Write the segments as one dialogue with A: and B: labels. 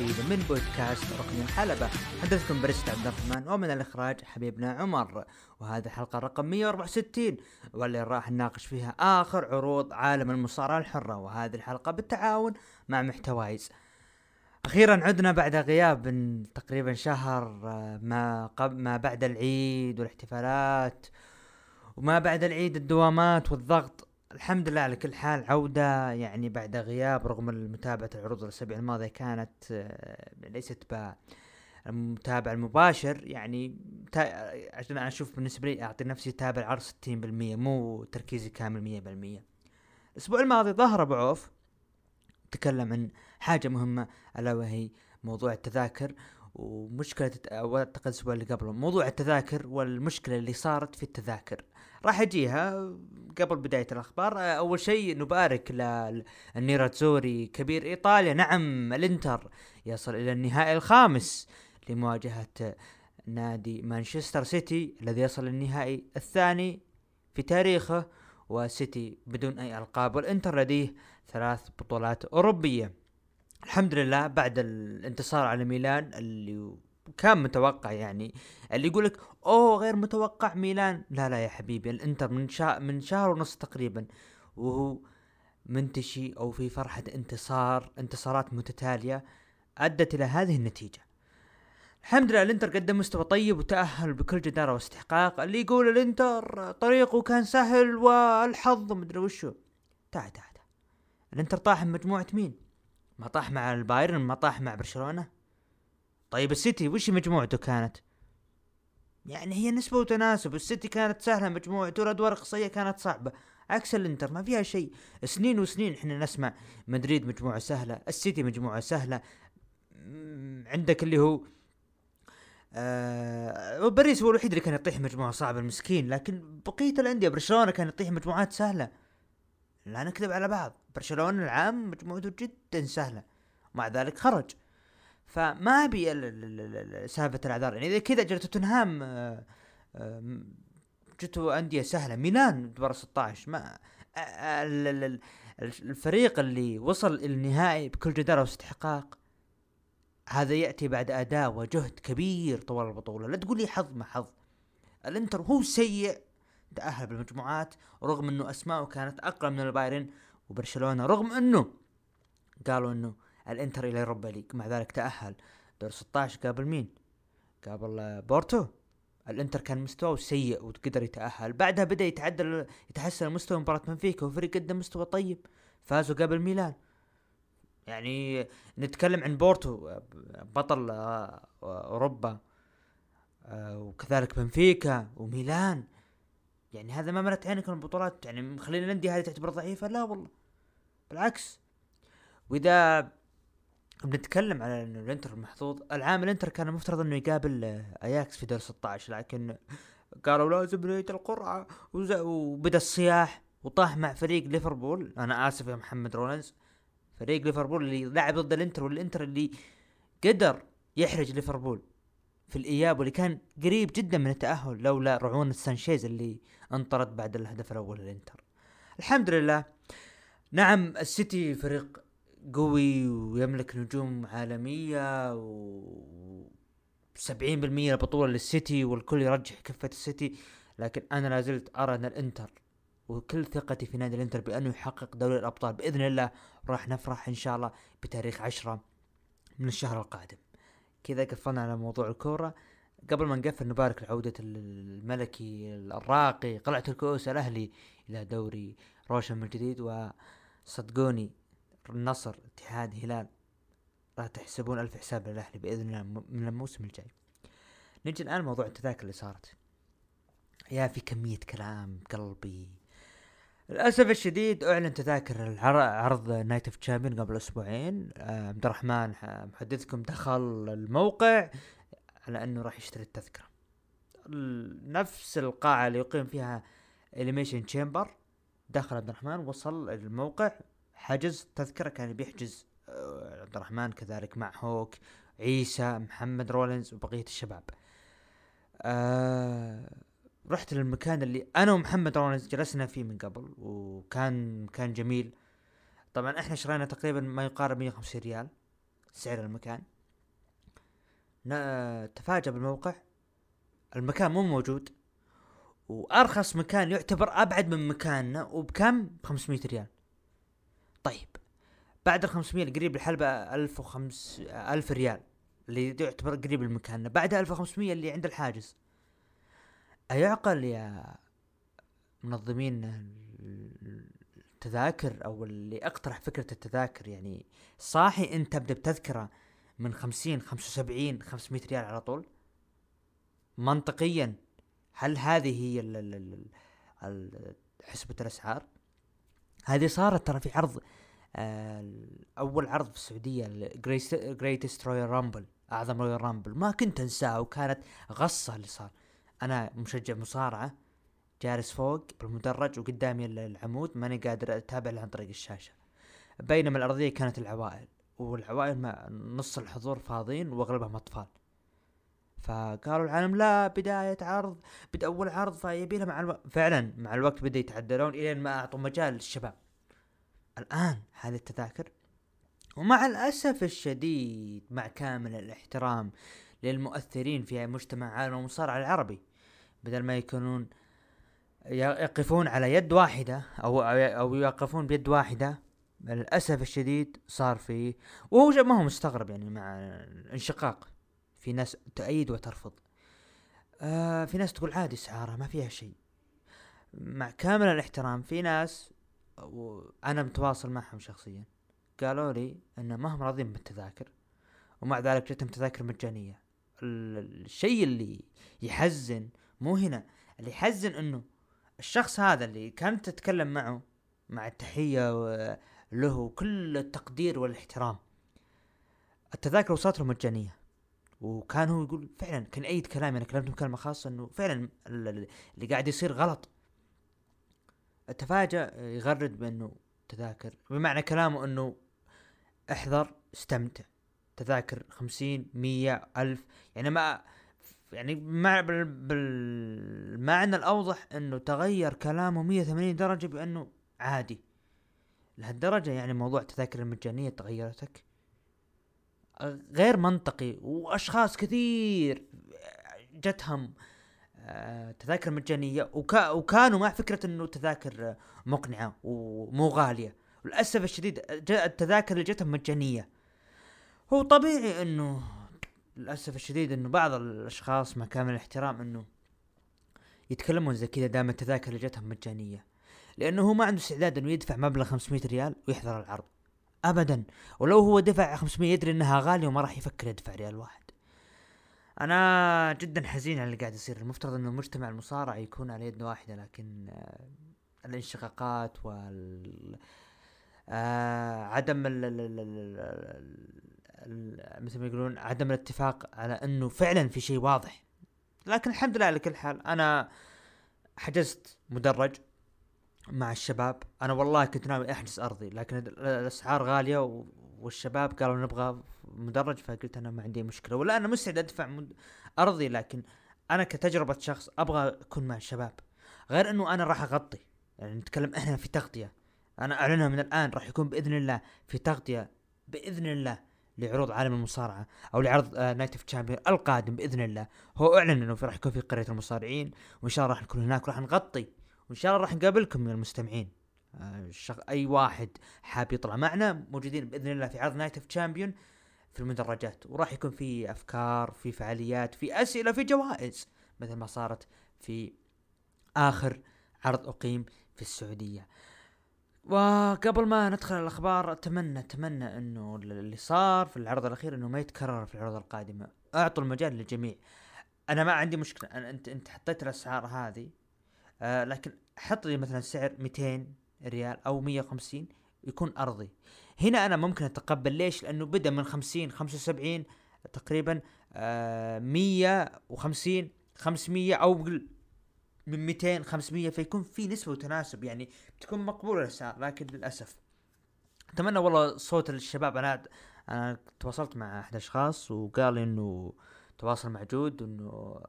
A: جديدة من بودكاست رقم الحلبة. حدثكم برست عبد الرحمن ومن الإخراج حبيبنا عمر. وهذه الحلقة رقم 164 واللي راح نناقش فيها آخر عروض عالم المصارعة الحرة. وهذه الحلقة بالتعاون مع محتوايز. أخيرا عدنا بعد غياب من تقريبا شهر آه، ما قبل ما بعد العيد والاحتفالات وما بعد العيد الدوامات والضغط. الحمد لله على كل حال. عودة يعني بعد غياب رغم متابعة العروض الأسابيع الماضية كانت آه، ليست المتابع المباشر. يعني تا... عشان أشوف بالنسبة لي أعطي نفسي تابع العرض 60% مو تركيزي كامل 100% الأسبوع الماضي ظهر أبو عوف تكلم عن حاجة مهمة ألا وهي موضوع التذاكر ومشكلة أعتقد الأسبوع اللي قبله موضوع التذاكر والمشكلة اللي صارت في التذاكر. راح أجيها قبل بداية الأخبار. أول شيء نبارك للنيراتزوري كبير إيطاليا. نعم الإنتر يصل إلى النهائي الخامس لمواجهة نادي مانشستر سيتي الذي يصل للنهائي الثاني في تاريخه وسيتي بدون أي ألقاب. والإنتر لديه ثلاث بطولات أوروبية. الحمد لله بعد الانتصار على ميلان اللي كان متوقع يعني. اللي يقول لك أوه غير متوقع ميلان. لا لا يا حبيبي الإنتر من شهر من شهر ونص تقريبا. وهو منتشي أو في فرحة انتصار انتصارات متتالية أدت إلى هذه النتيجة. الحمد لله الإنتر قدم مستوى طيب وتأهل بكل جدارة واستحقاق. اللي يقول الإنتر طريقه كان سهل والحظ مدري وشو. تعال تعال. الإنتر طاح مجموعة مين؟ ما طاح مع البايرن ما طاح مع برشلونة. طيب السيتي وش مجموعته كانت؟ يعني هي نسبة وتناسب السيتي كانت سهلة مجموعته الادوار الاقصائية كانت صعبة. عكس الإنتر ما فيها شيء. سنين وسنين إحنا نسمع مدريد مجموعة سهلة السيتي مجموعة سهلة. عندك اللي هو آه باريس هو الوحيد اللي كان يطيح مجموعة صعبة المسكين. لكن بقية الأندية برشلونة كان يطيح مجموعات سهلة. لا نكذب على بعض برشلونة العام مجموعته جدا سهلة. مع ذلك خرج. فما أبي سالفة الأعذار. يعني إذا كذا جرى توتنهام آه، آه، جته أندية سهلة. ميلان دور 16 ما الفريق اللي وصل النهائي بكل جدارة واستحقاق هذا يأتي بعد أداء وجهد كبير طوال البطولة. لا تقول لي حظ ما حظ. الإنتر هو سيء تأهل بالمجموعات رغم إنه اسماءه كانت أقل من البايرن وبرشلونة رغم إنه قالوا إنه الإنتر إلى Europa League. مع ذلك تأهل دور 16 قابل مين؟ قابل بورتو. الإنتر كان مستواه سيء وقدر يتأهل. بعدها بدأ يتعدل يتحسن مستوى مباراة بنفيكا وفريق قدم مستوى طيب. فازوا قبل ميلان. يعني نتكلم عن بورتو بطل آه، أوروبا. آه، وكذلك بنفيكا وميلان. يعني هذا ما ملت عينك من البطولات. يعني مخلين الانديه هذه تعتبر ضعيفة؟ لا والله. بالعكس. وإذا بنتكلم على إنه الإنتر محظوظ. العام الإنتر كان المفترض إنه يقابل أياكس في دور 16 لكن قالوا لازم نعيد القرعة وبدأ الصياح وطاح مع فريق ليفربول. أنا آسف يا محمد رولنز فريق ليفربول اللي لعب ضد الإنتر والإنتر اللي قدر يحرج ليفربول في الإياب واللي كان قريب جدا من التأهل لولا رعونة سانشيز اللي انطرد بعد الهدف الأول للإنتر. الحمد لله. نعم السيتي فريق قوي ويملك نجوم عالمية و 70% البطولة للسيتي والكل يرجح كفة السيتي لكن أنا لازلت أرى أن الإنتر وكل ثقتي في نادي الإنتر بأنه يحقق دوري الأبطال بإذن الله راح نفرح إن شاء الله بتاريخ عشرة من الشهر القادم. كذا قفلنا على موضوع الكورة. قبل ما نقفل نبارك لعودة الملكي الراقي قلعة الكؤوس الأهلي إلى دوري روشن من جديد وصدقوني النصر اتحاد هلال. راح تحسبون ألف حساب للأهلي بإذن الله من الموسم الجاي. نجي الآن موضوع التذاكر اللي صارت. يا في كمية كلام قلبي. للأسف الشديد أعلن تذاكر العرض Night of Champions قبل أسبوعين. آه، عبد الرحمن محدثكم دخل الموقع على أنه راح يشتري التذكرة. نفس القاعة اللي يقيم فيها Elimination Chamber دخل عبد الرحمن وصل الموقع. حجز تذكرة كان بيحجز آه، عبد الرحمن كذلك مع هوك عيسى محمد رولينز وبقية الشباب. آه رحت للمكان اللي أنا ومحمد رولينز جلسنا فيه من قبل وكان كان جميل. طبعا إحنا شرينا تقريبا ما يقارب 150 ريال سعر المكان. تفاجأ بالموقع المكان مو موجود وأرخص مكان يعتبر أبعد من مكاننا وبكم؟ ب 500 ريال. طيب. بعد ال 500 القريب الحلبة 1005 1000 ريال اللي يعتبر قريب لمكاننا بعدها 1500 اللي عند الحاجز. أيعقل يا منظمين التذاكر أو اللي أقترح فكرة التذاكر يعني صاحي أنت تبدأ بتذكرة من خمسين خمسة وسبعين خمسمية ريال على طول؟ منطقيا هل هذه هي حسبة الأسعار؟ هذه صارت ترى في عرض آه أول عرض في السعودية Greatest Royal Rumble أعظم Royal Rumble ما كنت انساها وكانت غصة اللي صار. أنا مشجع مصارعة جالس فوق بالمدرج وقدامي العمود ماني قادر أتابع عن طريق الشاشة. بينما الأرضية كانت العوائل والعوائل ما نص الحضور فاضيين وأغلبهم أطفال. فقالوا العالم لا بداية عرض بدأ أول عرض فيبي مع الوقت فعلا مع الوقت بدأ يتعدلون إلين ما أعطوا مجال للشباب. الآن هذه التذاكر ومع الأسف الشديد مع كامل الاحترام للمؤثرين في مجتمع عالم المصارعة العربي بدل ما يكونون يقفون على يد واحدة أو أو يقفون بيد واحدة للأسف الشديد صار في وهو ما هو مستغرب يعني مع الانشقاق. في ناس تؤيد وترفض. آه في ناس تقول عادي اسعارها ما فيها شيء. مع كامل الاحترام في ناس وأنا متواصل معهم شخصيا قالوا لي ان ما هم راضين بالتذاكر ومع ذلك جتهم تذاكر مجانية. الشيء اللي يحزن مو هنا اللي يحزن إنه الشخص هذا اللي كانت تتكلم معه مع التحية له كل التقدير والاحترام التذاكر وصلت له مجانية. وكان هو يقول فعلا كان اي كلام أنا كلمته مكالمة خاصة إنه فعلا اللي قاعد يصير غلط. تفاجأ يغرد بأنه تذاكر بمعنى كلامه إنه احذر استمتع. تذاكر خمسين مية ألف. يعني ما يعني مع بالمعنى الأوضح أنه تغير كلامه مية ثمانين درجة بأنه عادي. لهالدرجة يعني موضوع التذاكر المجانية تغيرتك. غير منطقي وأشخاص كثير جتهم آه، تذاكر مجانية وكا وكانوا مع فكرة إنه تذاكر مقنعة ومو غالية. للأسف الشديد التذاكر اللي جتهم مجانية. هو طبيعي إنه للأسف الشديد إنه بعض الأشخاص مع كامل الاحترام إنه يتكلمون زي كذا دام التذاكر اللي جتهم مجانية. لأنه هو ما عنده استعداد إنه يدفع مبلغ 500 ريال ويحضر العرض. ابدا. ولو هو دفع 500 يدري إنها غالية وما راح يفكر يدفع ريال واحد. أنا جدا حزين على اللي قاعد يصير. المفترض إنه مجتمع المصارعة يكون على يد واحدة لكن آه الانشقاقات وال آه عدم ال ال ال ال ال مثل ما يقولون عدم الاتفاق على إنه فعلا في شيء واضح. لكن الحمد لله على كل حال أنا حجزت مدرج. مع الشباب. أنا والله كنت ناوي أحجز أرضي لكن الأسعار غالية والشباب قالوا نبغى مدرج فقلت أنا ما عندي مشكلة. ولا أنا مستعد أدفع مد... أرضي لكن أنا كتجربة شخص أبغى أكون مع الشباب. غير إنه أنا راح أغطي. يعني نتكلم إحنا في تغطية. أنا أعلنها من الآن راح يكون بإذن الله في تغطية بإذن الله لعروض عالم المصارعة أو لعرض Night of Champions القادم بإذن الله. هو أعلن إنه راح يكون في قرية المصارعين وإن شاء الله راح نكون هناك وراح نغطي وإن شاء الله راح نقابلكم من المستمعين. آه أي واحد حاب يطلع معنا موجودين بإذن الله في عرض Night of Champions في المدرجات وراح يكون في أفكار في فعاليات في أسئلة في جوائز مثل ما صارت في آخر عرض أقيم في السعودية. وقبل ما ندخل الأخبار أتمنى أتمنى إنه اللي صار في العرض الأخير إنه ما يتكرر في العروض القادمة. أعطوا المجال للجميع. أنا ما عندي مشكلة. أنا انت أنت حطيت الأسعار هذه آه لكن حط لي مثلا سعر 200 ريال أو 150 يكون أرضي. هنا أنا ممكن أتقبل ليش؟ لأنه بدأ من 50 75 تقريبا آه 150 500 أو من 200 500 فيكون في نسبة وتناسب يعني بتكون مقبوله الأسعار لكن للأسف. أتمنى والله صوت الشباب أنا أنا تواصلت مع أحد الأشخاص وقال إنه تواصل مع جود إنه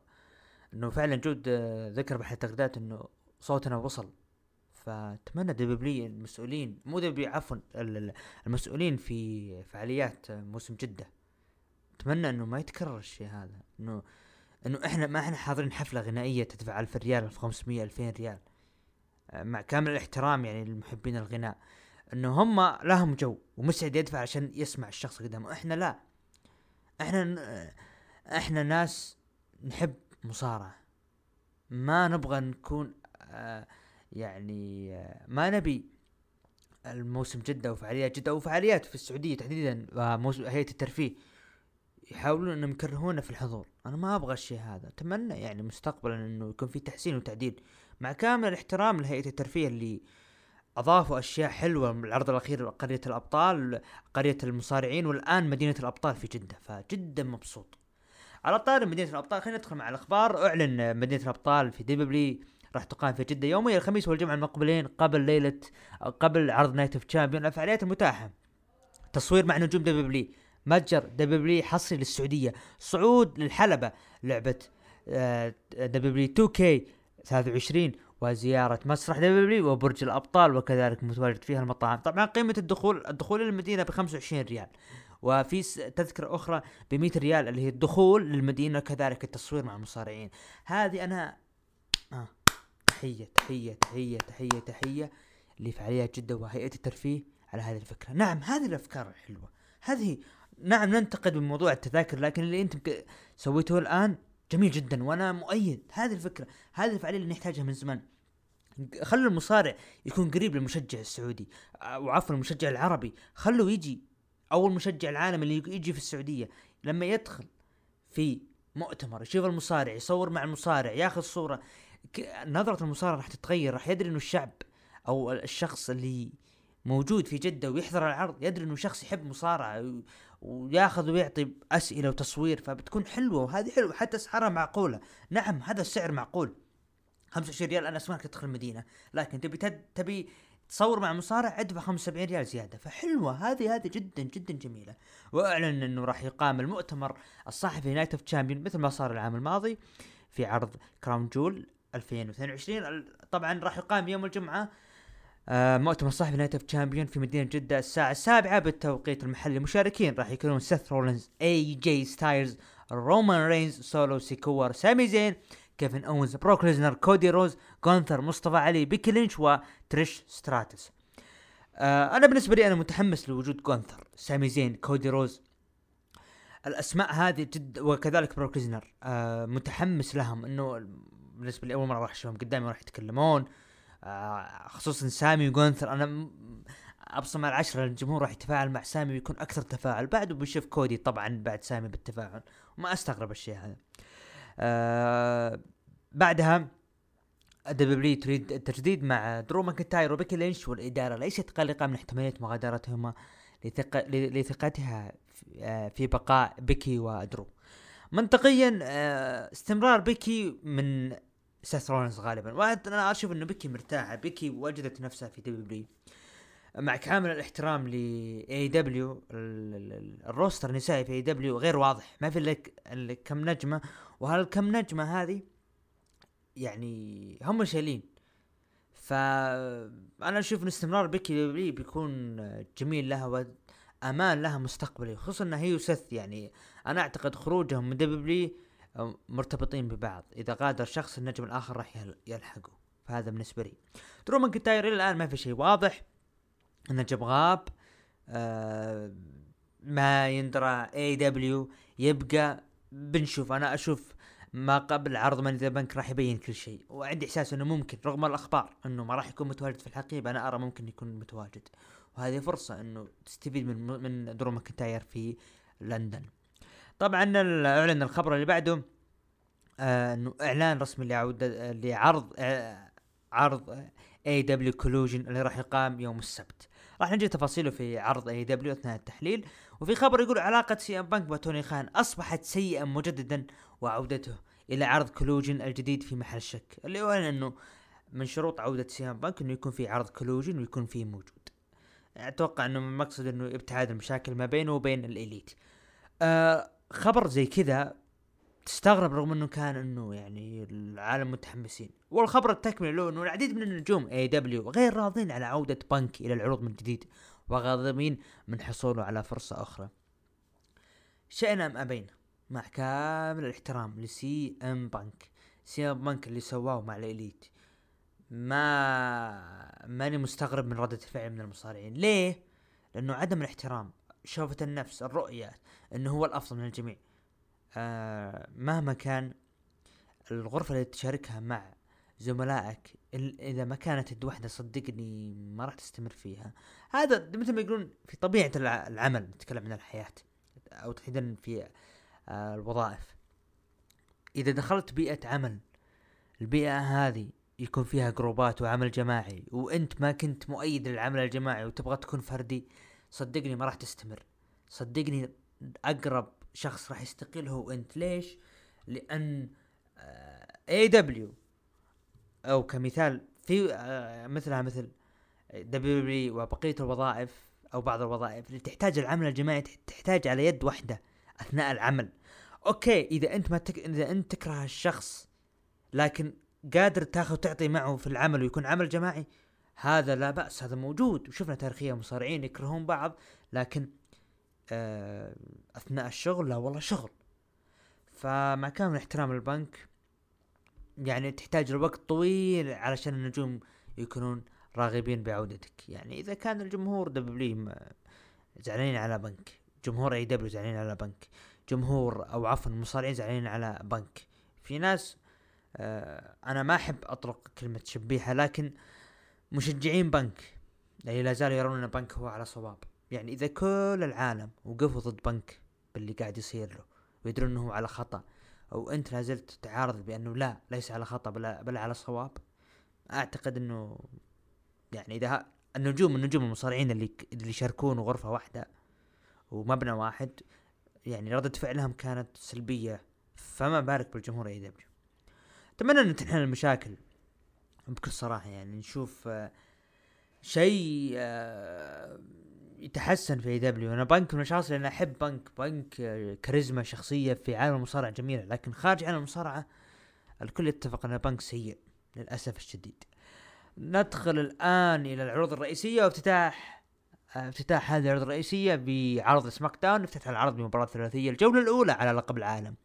A: إنه فعلا جود ذكر بأحد التغريدات إنه صوتنا وصل. فأتمنى WWE المسؤولين مو WWE عفوا ال- ال- المسؤولين في فعاليات موسم جدة. أتمنى إنه ما يتكرر الشيء هذا. إنه إنه إحنا ما إحنا حاضرين حفلة غنائية تدفع 1000 ريال 1500 2000 ريال. آه، مع كامل الاحترام يعني للمحبين الغناء. إنه هم لهم جو ومستعد يدفع عشان يسمع الشخص قدامه. إحنا لا. إحنا إحنا ناس نحب مصارعة. ما نبغى نكون آه يعني آه ما نبي الموسم جدة وفعاليات. جدة وفعاليات في السعودية تحديدا هيئة الترفيه. يحاولون أنهم يكرهونا في الحضور. أنا ما أبغى الشيء هذا. أتمنى يعني مستقبلا إنه يكون في تحسين وتعديل. مع كامل الاحترام لهيئة الترفيه اللي أضافوا أشياء حلوة من العرض الأخير قريه الأبطال قرية المصارعين والآن مدينة الأبطال في جدة. فجدا مبسوط. على طاري مدينة الأبطال خلينا ندخل مع الأخبار. أعلن مدينة الأبطال في WWE راح تقام في جدة يومي الخميس والجمعة المقبلين قبل ليلة قبل عرض Night of Champions الفعاليات المتاحه تصوير مع نجوم WWE متجر WWE حصري للسعودية. صعود للحلبة. لعبة دبليو 2 كي 23 وزيارة مسرح WWE وبرج الأبطال وكذلك متواجد فيها المطاعم. طبعا قيمة الدخول الدخول للمدينة ب 25 ريال. وفي تذكرة أخرى ب 100 ريال اللي هي الدخول للمدينة كذلك التصوير مع المصارعين. هذه أنا آه. تحية تحية تحية تحية تحية لفعاليات جدة وهيئة الترفيه على هذه الفكرة. نعم هذه الأفكار الحلوة هذه نعم ننتقد من موضوع التذاكر لكن اللي أنت بك- سويته الآن جميل جدا وأنا مؤيد. هذه الفكرة هذه الفعالية اللي نحتاجها من زمان. خلوا المصارع يكون قريب للمشجع السعودي آه، وعفوا المشجع العربي. خلوا يجي أو المشجع العالمي اللي يجي في السعودية لما يدخل في مؤتمر يشوف المصارع يصور مع المصارع ياخذ صورة نظرة المصارع راح تتغير راح يدري إنه الشعب أو الشخص اللي موجود في جدة ويحضر العرض يدري إنه شخص يحب مصارعة وياخذ ويعطي أسئلة وتصوير فبتكون حلوة وهذه حلوة حتى أسعارها معقولة نعم هذا السعر معقول 25 ريال أنا أسمعك تدخل المدينة لكن تبي. تبي تصور مع مصارع ادفع 75 ريال زيادة. فحلوة. هذه هذه جدا جدا جميلة. وأعلن إنه راح يقام المؤتمر الصحفي Night of Champions مثل ما صار العام الماضي في عرض Crown Jewel 2022 ال- طبعا راح يقام يوم الجمعة آه، مؤتمر صحفي Night of Champions في مدينة جدة الساعة السابعة بالتوقيت المحلي. المشاركين راح يكونون سيث رولينز اي جي ستايلز رومان رينز سولو سيكور سامي زين كيفن اونز بروك ليزنر كودي روز جونثر مصطفى علي بيكي لينش وتريش ستراتس. آه أنا بالنسبة لي أنا متحمس لوجود جونثر سامي زين كودي روز. الأسماء هذه جد وكذلك بروك ليزنر آه متحمس لهم إنه بالنسبة لي أول مرة راح أشوفهم قدامي راح يتكلمون. آه خصوصا سامي وجونثر. أنا أبصم على العشرة الجمهور راح يتفاعل مع سامي ويكون أكثر تفاعل. بعده بنشوف كودي طبعا بعد سامي بالتفاعل. وما أستغرب الشيء هذا. آه بعدها WWE تريد التجديد مع درو ماكنتاير وبيكي لينش والإدارة ليست قلقة من احتمالية مغادرتهما لثق... لثقتها في- آه، في بقاء بيكي ودرو. منطقيا آه، استمرار بيكي من سيث رولينز غالبا. وأنا أشوف إنه بيكي مرتاحة. بيكي وجدت نفسها في WWE مع كامل الاحترام ل AEW ال roster النسائي في AEW غير واضح. ما في إلا كم نجمة. وهالكم نجمة هذه؟ يعني هم شايلين. فانا أشوف إن استمرار بيكي WWE بيكون جميل لها وأمان لها مستقبلي خصوصا ان هي وسيث يعني أنا أعتقد خروجهم من WWE مرتبطين ببعض. إذا غادر شخص النجم الآخر راح يل- يلحقه فهذا بالنسبة لي. درو ماكنتاير إلى الآن ما في شيء واضح. النجم غاب آه ما يندرى AEW يبقى بنشوف. أنا أشوف ما قبل عرض Money in the Bank راح يبين كل شيء. وعندي إحساس إنه ممكن رغم الأخبار إنه ما راح يكون متواجد في الحقيبة أنا أرى ممكن يكون متواجد. وهذه فرصة إنه تستفيد من من درو ماكنتاير في لندن. طبعا اعلن الخبر اللي بعده آه إنه إعلان رسمي لعودة لعرض آه عرض AEW Collision اللي راح يقام يوم السبت. راح نجي تفاصيله في عرض AEW أثناء التحليل. وفي خبر يقول علاقة سي إم بانك وتوني خان أصبحت سيئة مجددا وعودته إلى عرض Collision الجديد في محل شك. اللي هو أنه من شروط عودة سي ام بانك إنه يكون في عرض Collision ويكون فيه موجود. أتوقع إنه من مقصد إنه ابتعاد المشاكل ما بينه وبين ال Elite. آه خبر زي كذا تستغرب رغم إنه كان إنه يعني العالم متحمسين. والخبر التكملة له إنه العديد من النجوم AEW غير راضين على عودة بنك إلى العروض من جديد وغاضبين من حصوله على فرصة أخرى. شئنا أم أبينا؟ مع كامل الاحترام ل CM Punk CM Punk اللي سواه مع ال Elite. ما ماني مستغرب من ردة الفعل من المصارعين. ليه؟ لأنه عدم الاحترام شوفة النفس الرؤية إنه هو الأفضل من الجميع. آه مهما كان الغرفة اللي تشاركها مع زملائك إذا ما كانت يد واحدة صدقني ما راح تستمر فيها. هذا مثل ما يقولون في طبيعة العمل نتكلم عن الحياة أو تحديدا في الوظائف. إذا دخلت بيئة عمل البيئة هذه يكون فيها جروبات وعمل جماعي وأنت ما كنت مؤيد للعمل الجماعي وتبغى تكون فردي صدقني ما راح تستمر. صدقني أقرب شخص راح يستقيل هو أنت. ليش؟ لأن AEW أو كمثال في آه، مثلها مثل WWE وبقية الوظائف أو بعض الوظائف اللي تحتاج العمل الجماعي تحتاج على يد واحدة. أثناء العمل. أوكي إذا أنت ما تك... إذا أنت تكره الشخص لكن قادر تاخذ تعطي معه في العمل ويكون عمل جماعي هذا لا بأس هذا موجود. وشفنا تاريخيا مصارعين يكرهون بعض لكن آه أثناء الشغل لا والله شغل. فمع كامل احترام البنك يعني تحتاج لوقت طويل علشان النجوم يكونون راغبين بعودتك. يعني إذا كان الجمهور WWE زعلانين على بنك. جمهور AEW زعلانين على بنك. جمهور أو عفوا المصارعين زعلانين على بنك. في ناس آه أنا ما أحب اطلق كلمة شبيحة لكن مشجعين بنك. يعني لا زالوا يرون أن بنك هو على صواب. يعني إذا كل العالم وقفوا ضد بنك باللي قاعد يصير له ويدرون إنه على خطأ أو أنت لا زلت تعارض بأنه لا ليس على خطأ بل, بل على صواب أعتقد إنه يعني إذا النجوم النجوم المصارعين اللي اللي يشاركون غرفة واحدة ومبنى واحد يعني ردة فعلهم كانت سلبية فما بالك بالجمهور AEW. أتمنى أن تنحل المشاكل بكل صراحة يعني نشوف آه، شيء آه، يتحسن في AEW. أنا بنك من الأشخاص أنا أحب Punk Punk آه، كاريزما شخصية في عالم المصارعة جميلة لكن خارج عالم المصارعة الكل يتفق أن بنك سيء للأسف الشديد. ندخل الآن إلى العروض الرئيسية وافتتاح افتتاح هذه العروض الرئيسية بعرض SmackDown افتتح العرض بمباراة ثلاثية الجولة الأولى على لقب العالم.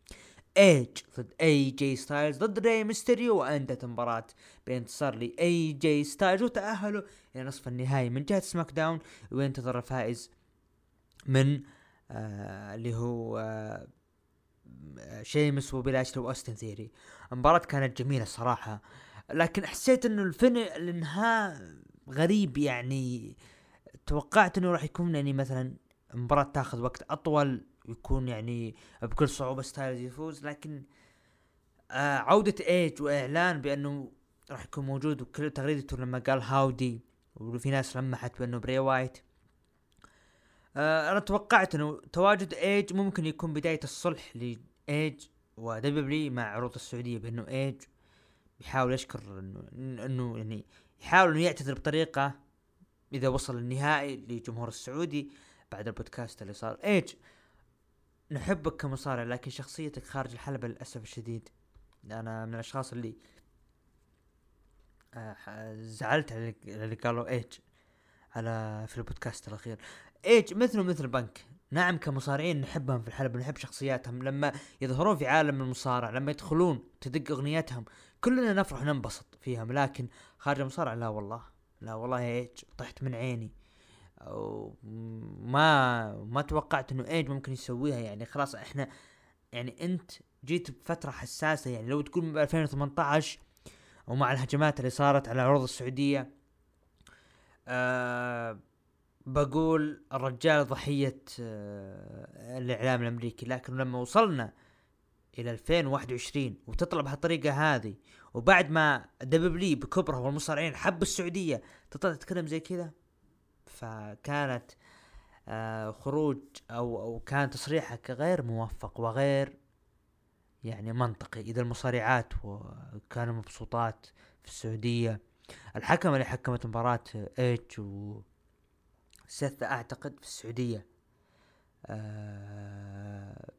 A: ايج ضد اي جي ستايلز ضد ري ميستيريو وانتهت المباراة بانتصار لاي جي ستايلز وتأهلوا إلى نصف النهائي من جهة SmackDown وينتظر الفائز من آه اللي هو آه شيمس ولاشلي واوستن ثيري. المباراة كانت جميلة الصراحة لكن حسيت إنه ال finish الإنهاء غريب يعني. توقعت إنه راح يكون يعني مثلا مباراة تاخذ وقت أطول ويكون يعني بكل صعوبة ستايلز يفوز لكن آه عودة إيج وإعلان بأنه راح يكون موجود وكل تغريدته لما قال howdy وفي ناس لمحت بأنه براي وايت. آه أنا توقعت إنه تواجد إيج ممكن يكون بداية الصلح لإيج و WWE مع عروض السعودية بأنه إيج بيحاول يشكر إنه إنه يعني يحاول إنه يعتذر بطريقة إذا وصل النهائي لجمهور السعودي بعد البودكاست اللي صار. ايج نحبك كمصارع لكن شخصيتك خارج الحلبة للأسف الشديد. أنا من الأشخاص اللي آه، زعلت على اللي قالوا ايج على في البودكاست الأخير. ايج مثله مثل بنك. نعم كمصارعين نحبهم في الحلبة نحب شخصياتهم. لما يظهرون في عالم المصارع لما يدخلون تدق أغنيتهم كلنا نفرح ننبسط فيهم. لكن خارج المصارع لا والله. لا والله ايج طحت من عيني. ما ما توقعت إنه إيج ممكن يسويها يعني. خلاص إحنا يعني أنت جيت بفترة حساسة يعني. لو تقول ب 2018 ومع الهجمات اللي صارت على عروض السعودية أه بقول الرجال ضحية أه الإعلام الأمريكي. لكن لما وصلنا إلى 2021 وتطلع بهالطريقة هذه وبعد ما WWE بكبره والمصارعين حبوا السعودية تطلع تتكلم زي كذا؟ فكانت آه خروج أو أو كان تصريحك غير موفق وغير يعني منطقي إذا المصارعات وكانوا مبسوطات في السعودية. الحكم اللي حكمت مباراة ايج و سيث أعتقد في السعودية. آه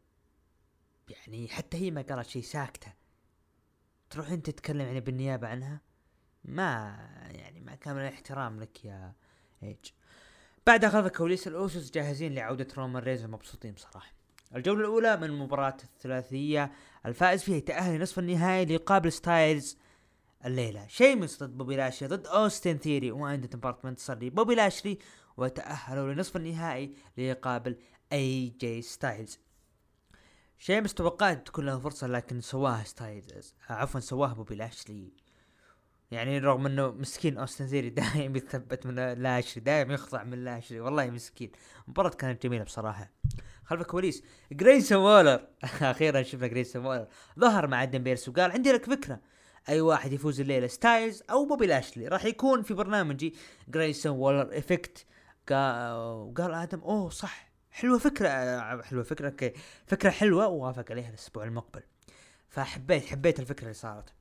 A: يعني حتى هي ما قالت شيء ساكتة. تروح انت تتكلم يعني بالنيابة عنها؟ ما يعني ما كان من الاحترام لك يا إيج. بعد خلف الكواليس الاوسوس جاهزين لعودة رومان رينز مبسوطين بصراحة. الجولة الأولى من المباراة الثلاثية الفائز فيها يتأهل لنصف النهائي ليقابل ستايلز الليلة. شيمس ضد بوبي لاشلي ضد أوستن ثيري وانتهت مباراة بانتصار لبوبي لاشلي وتأهلوا لنصف النهائي ليقابل اي جي ستايلز. شيمس توقعت تكون له فرصة لكن سواها ستايلز عفوا سواها بوبي لاشلي. يعني رغم إنه مسكين أوستن ثيري دائم يتثبت من لاشلي دائم يخضع من لاشلي والله مسكين. المباراة كانت جميلة بصراحة. خلف الكواليس جريسون وولر. أخيرا شفنا جريسون وولر. ظهر مع آدم بيرس وقال عندي لك فكرة. أي واحد يفوز الليلة ستايلز أو بوبي لاشلي. راح يكون في برنامجي Grayson Waller Effect. قال آدم أوه صح. حلوة فكرة حلوة فكرة أوكي فكرة حلوة ووافق عليها الأسبوع المقبل. فحبيت حبيت الفكرة اللي صارت.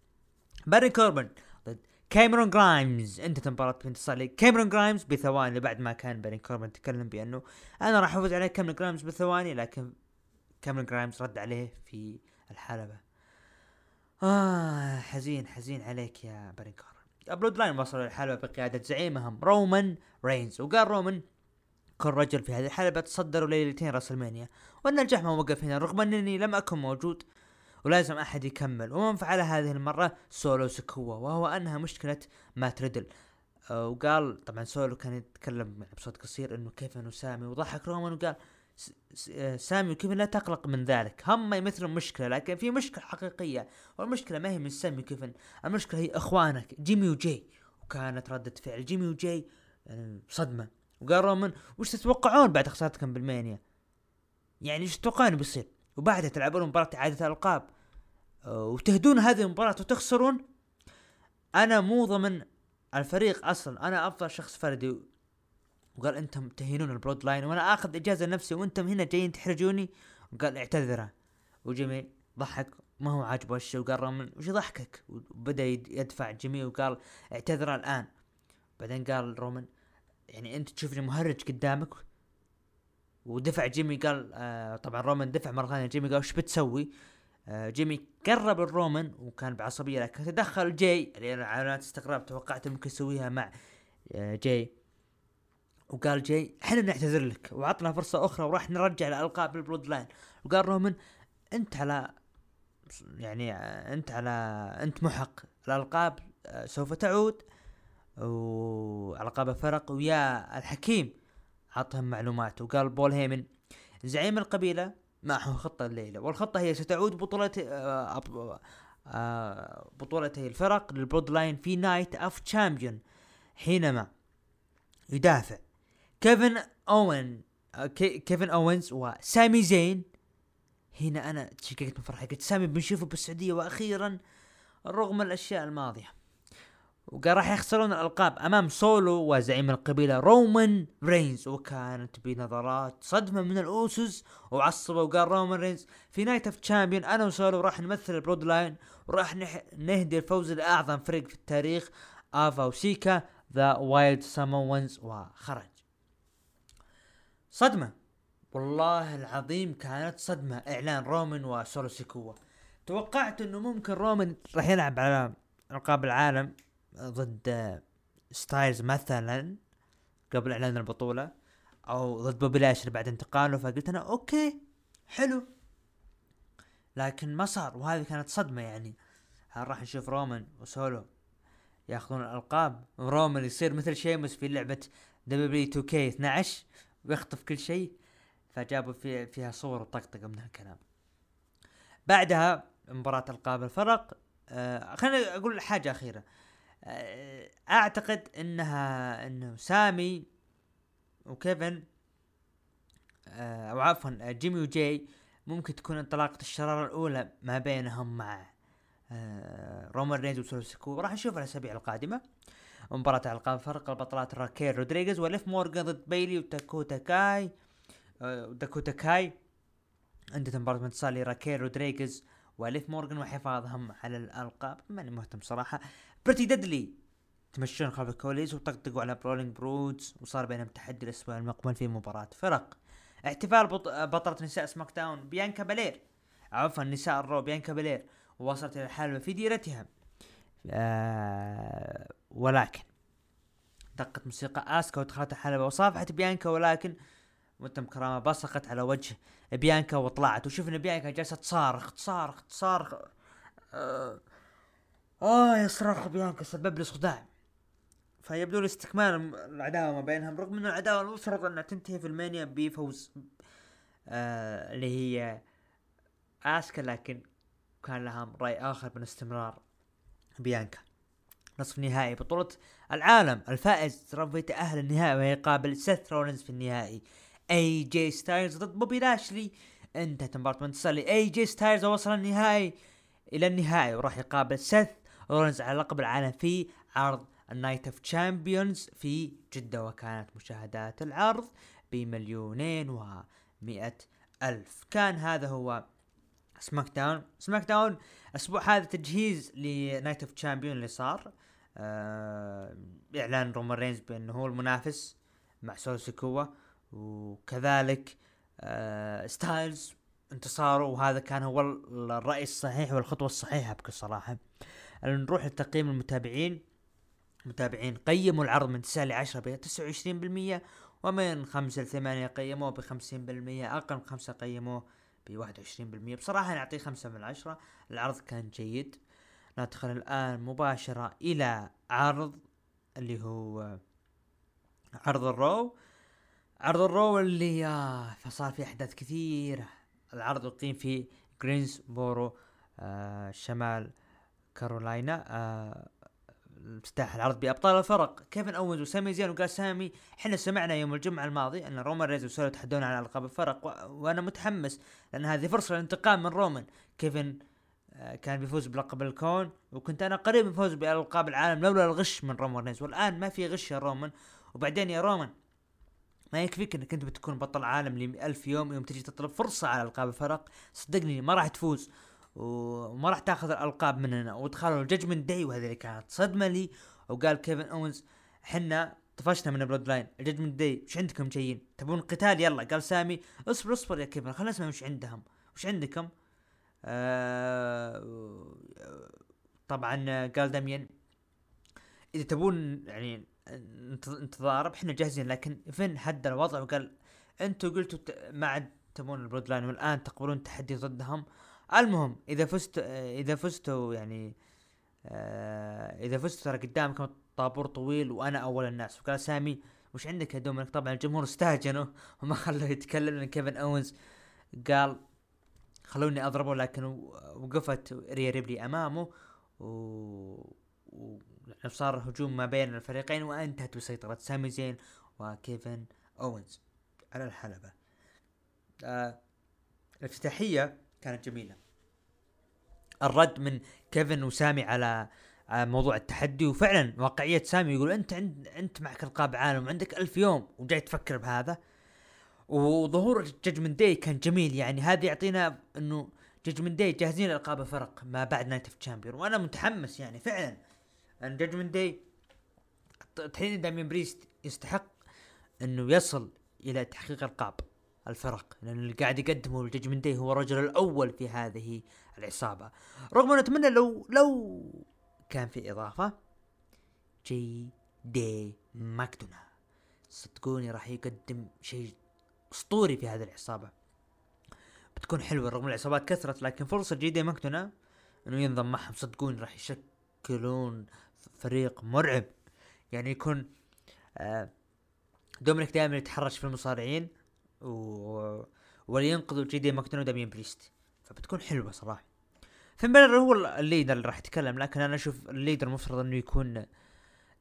A: بارون كوربن ضد كاميرون جرايمز. انتهت مباراة بانتصار لكاميرون جرايمز بثواني بعد ما كان بارون كوربن تكلم بأنه أنا راح أفوز على كاميرون جرايمز بثواني لكن كاميرون جرايمز رد عليه في الحلبة. آه حزين حزين عليك يا بارون كوربن. Bloodline وصلوا للحلبة بقيادة زعيمهم رومان رينز. وقال رومان كل رجل في هذه الحلبة تصدروا ليلتين راس المانيا والنجاح ما وقف هنا رغم أنني لم أكن موجود ولازم أحد يكمل. ومن فعل هذه المرة سولو سكوا وهو أنها مشكلة مات ريدل آه، وقال طبعا سولو كان يتكلم بصوت قصير إنه كيف إنه سامي وضحك رومان وقال آه، سامي وكيفن لا تقلق من ذلك؟ هم يمثلون مشكلة لكن في مشكلة حقيقية والمشكلة ما هي من سامي وكيفن المشكلة هي إخوانك جيمي وجاي وكانت ردة فعل جيمي وجاي يعني صدمة. وقال رومان وش تتوقعون بعد خسارتكم بألمانيا؟ يعني إيش تتوقعون بيصير؟ وبعدها تلعبون مباراة إعادة الألقاب آه، وتهدون هذه المباراة وتخسرون؟ أنا مو ضمن الفريق أصلا. أنا أفضل شخص فردي. وقال أنتم تهينون ال Bloodline وأنا آخذ إجازة لنفسي وأنتم هنا جايين تحرجوني؟ وقال اعتذر. وجيمي ضحك. ما هو عاجبه الشيء وقال رومان وش ضحكك؟ وبدأ يدفع جيمي وقال اعتذر الآن. بعدين قال رومان يعني أنت تشوفني مهرج قدامك ودفع جيمي قال آه طبعا رومان دفع مرة ثانية جيمي قال وش بتسوي؟ آه جيمي قرب لرومان وكان بعصبية لكن تدخل جاي اللي علامات استغراب توقعت ممكن يسويها مع آه جاي. وقال جاي إحنا نعتذر لك. وعطنا فرصة أخرى وراح نرجع الالقاب لل Bloodline وقال رومان أنت على يعني آه، أنت على أنت محق. الألقاب آه، سوف تعود. وألقاب الفرق ويا الحكيم عطهم معلومات. وقال بول هيمن زعيم القبيلة معه خطة الليلة والخطة هي ستعود بطوله آه، آه، بطولتي الفرق لل Bloodline في Night of Champion حينما يدافع كيفن اوين آه، كيفن أوينز وسامي زين. هنا أنا تشككت من فرحه قلت سامي بنشوفه بالسعودية وأخيرا رغم الأشياء الماضية. وقال راح يخسرون الألقاب أمام سولو وزعيم القبيلة رومان رينز. وكانت بنظرات صدمة من الأوسوس وعصبه وقال رومان رينز في Night of Champion أنا وسولو راح نمثل ال Bloodline وراح نهدي الفوز لاعظم فريق في التاريخ أفا وسيكا the Wild Samoans وخرج. صدمة. والله العظيم كانت صدمة إعلان رومان وسولو سيكوا. توقعت إنه ممكن رومان راح يلعب على ألقاب العالم. ضد ستايلز مثلا قبل إعلان البطولة أو ضد بوبي لاشلي بعد انتقاله فقلت أنا okay حلو. لكن ما صار وهذه كانت صدمة يعني. هل راح نشوف رومان وسولو ياخذون الألقاب؟ ورومان يصير مثل شيمس في لعبة W 2K 12 ويخطف كل شيء. فجابوا في فيها صور وطقطقة من هالكلام. بعدها مباراة ألقاب الفرق آه خليني أقول حاجة أخيرة. أعتقد إنها إنه سامي وكيفن آه، أو عفوا جيمي وجاي ممكن تكون انطلاقة الشرارة الأولى ما بينهم مع آه، رومان رينز وسولو سيكوا راح نشوف الأسابيع القادمة. مباراة القاب فرق البطلات راكيل رودريغيز وليف مورغان ضد بيلي وتاكوتا كاي وداكوتا كاي. انتهت مباراة بانتصار لراكيل رودريغيز وليف مورغان وحفاظهم على الألقاب. ماني مهتم صراحة. Pretty Deadly يتمشون خلف الكواليس وطقطقوا على Brawling Brutes وصار بينهم تحدي الأسبوع المقبل في مباراة فرق. احتفال بط... بطلة نساء SmackDown بيانكا بالير عفوا نساء ال Raw بيانكا بلير. ووصلت إلى الحلبة في ديرتها آه ولكن دقت موسيقى آسكا ودخلت الحلبة وصافحت بيانكا ولكن متم كرامة بصقت على وجه بيانكا وطلعت. وشفنا بيانكا جالسة تصارخ تصارخ تصارخ. آه, آه يا صراخ بيانكا سبب لي صداع. فيبدو لي استكمال العداوة ما بينهم رغم ان العداوة المفترض إنها تنتهي في المانيا بفوز آه اللي هي آسكا لكن كان لها رأي آخر من استمرار بيانكا. نصف نهائي بطولة العالم. الفائز راح يتأهل النهائي ويقابل سيث رولينز في النهائي. اي جي ستايلز ضد بوبي لاشلي. انتهت مباراة منتصر اي جي ستايلز وصل النهائي إلى النهائي وراح يقابل سيث رولينز على لقب العالم في عرض ال Night of Champions في جدة وكانت مشاهدات العرض بمليونين ومئة ألف. كان هذا هو SmackDown SmackDown الأسبوع هذا تجهيز ل Night of Champion اللي صار. آه إعلان رومان رينز بأنه هو المنافس مع سولو سيكوا وكذلك آه ستايلز انتصاره وهذا كان هو الرأي الصحيح والخطوة الصحيحة بكل صراحة. نروح لتقييم المتابعين. متابعين قيموا العرض من 9 ل 10 ب 29% ومن 5 ل 8 قيموه ب 50% أقل من 5 قيموه ب 21% بصراحة نعطيه 5 من 10 العرض كان جيد. ندخل الآن مباشرة إلى عرض اللي هو عرض ال Raw. عرض ال Raw اللي آه فصار فيه أحداث كثيرة. العرض يقيم في جرينز بورو آه شمال كارولاينا آه افتتاح العرض بأبطال الفرق. كيفن اونز وسامي زين وقال سامي إحنا سمعنا يوم الجمعة الماضي أن رومان رينز وسولو يتحدون على ألقاب الفرق و... وأنا متحمس لأن هذه فرصة للانتقام من رومان. كيفن آه، كان بيفوز بلقب الكون وكنت أنا قريب الفوز بألقاب العالم لولا الغش من رومان رينز. والآن ما في غش يا رومان. وبعدين يا رومان ما يكفيك إنك أنت بتكون بطل عالم لألف يوم يوم تجي تطلب فرصة على ألقاب الفرق. صدقني ما راح تفوز. وما راح تاخذ الألقاب مننا ودخلوا ال Judgment Day وهذه اللي كانت صدمة لي. وقال كيفن أونز إحنا طفشنا من ال Bloodline ال Judgment Day وش عندكم جايين؟ تبون قتال؟ يلا. قال سامي اصبر اصبر يا كيفن خلينا نسمع وش عندهم. وش عندكم؟ آه طبعا قال داميان إذا تبون يعني نتضارب إحنا جاهزين. لكن فين هدى الوضع؟ وقال أنتم قلتوا ما عاد تبون ال Bloodline والآن تقبلون تحدي ضدهم. المهم إذا فزت إذا فزتوا يعني آه إذا فزتوا ترى قدامكم طابور طويل وأنا أول الناس. وقال سامي وش عندك يا دومينيك؟ طبعا الجمهور استهجنوا وما خلوه يتكلم لأن كيفن أونز قال خلوني أضربه لكن وقفت ريا ريبلي أمامه و, و... صار هجوم ما بين الفريقين وانتهت بسيطرة. سامي زين وكيفن أونز. على الحلبة. آه الافتتاحية كانت جميلة. الرد من كيفن وسامي على موضوع التحدي وفعلا واقعية سامي يقول أنت عند أنت معك القاب عالم وعندك ألف يوم وجاي تفكر بهذا. وظهور Judgment Day كان جميل يعني هذا يعطينا إنه Judgment Day جاهزين لالقاب الفرق ما بعد Night of Champions وأنا متحمس يعني فعلا. ان Judgment Day تحديدا داميان بريست يستحق إنه يصل إلى تحقيق القاب. الفرق لأن اللي قاعد يقدمه ال Judgment Day هو الرجل الأول في هذه العصابة. رغم أنه أتمنى لو لو كان في إضافة جي دي ماكدونا. صدقوني راح يقدم شيء أسطوري في هذه العصابة. بتكون حلوة رغم العصابات كثرت لكن فرصة جي دي ماكدونا إنه ينضم معهم صدقوني راح يشكلون فريق مرعب. يعني يكون آه دومينيك دائما يتحرش في المصارعين و... ولينقذوا جي دي ماكدونا وداميان بريست فبتكون حلوة صراحة. فين بالور هو ال leader اللي راح يتكلم لكن أنا أشوف ال leader المفترض إنه يكون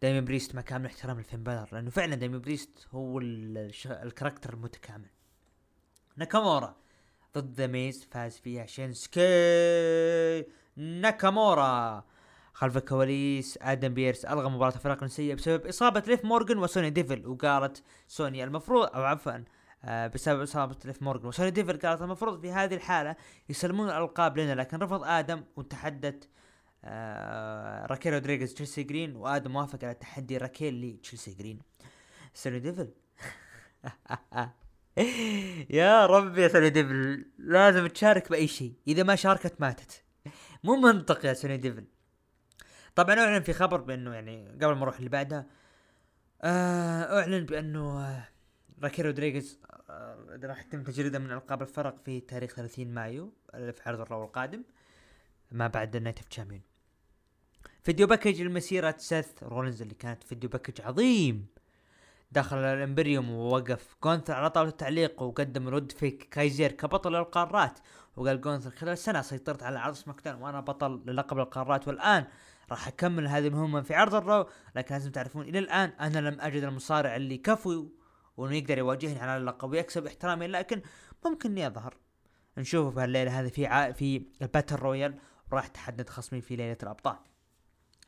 A: داميان بريست مع كامل احترام لفين بالور لأنه فعلا داميان بريست هو ال character المتكامل. ناكامورا ضد ذا ميز فاز فيها شينسكي. ناكامورا خلف الكواليس آدم بيرس ألغى مباراة الفرق النسائية بسبب إصابة ليف مورجن وسونيا ديفيل وقالت سونيا المفروض أو عفوا بسبب إصابة ليف مورجن وسونيا ديفيل قالت المفروض في هذه الحالة يسلمون الألقاب لنا لكن رفض آدم وتحدت آه راكيل رودريغيز تشيلسي جرين وآدم وافق على تحدي راكيل لتشيلسي جرين. سونيا ديفيل يا ربي يا سونيا ديفيل لازم تشارك بأي شيء. إذا ما شاركت ماتت. مو منطق يا سونيا ديفيل طبعا أعلن في خبر بأنه يعني قبل ما أروح اللي بعدها آه أعلن بأنه آه راكيل رودريغيز آه راح يتم تجريده من ألقاب الفرق في تاريخ 30 مايو في عرض ال Raw القادم ما بعد ال Night of Champions video package لمسيرة سيث رولينز اللي كانت video package عظيم دخل ال Imperium ووقف جونثر على طاولة التعليق وقدمه لودفيج كايزر كبطل القارات. وقال جونثر خلال سنة سيطرت على عرض سماك وأنا بطل للقب القارات والآن راح أكمل هذه المهمة في عرض ال Raw. لكن لازم تعرفون إلى الآن أنا لم أجد المصارع اللي كفو وإنه يقدر يواجهني على اللقب ويكسب احترامي لكن ممكن إني أظهر. نشوفه في الليلة هذه في ع... في ال battle royal وراح تحدد خصمي في ليلة الأبطال.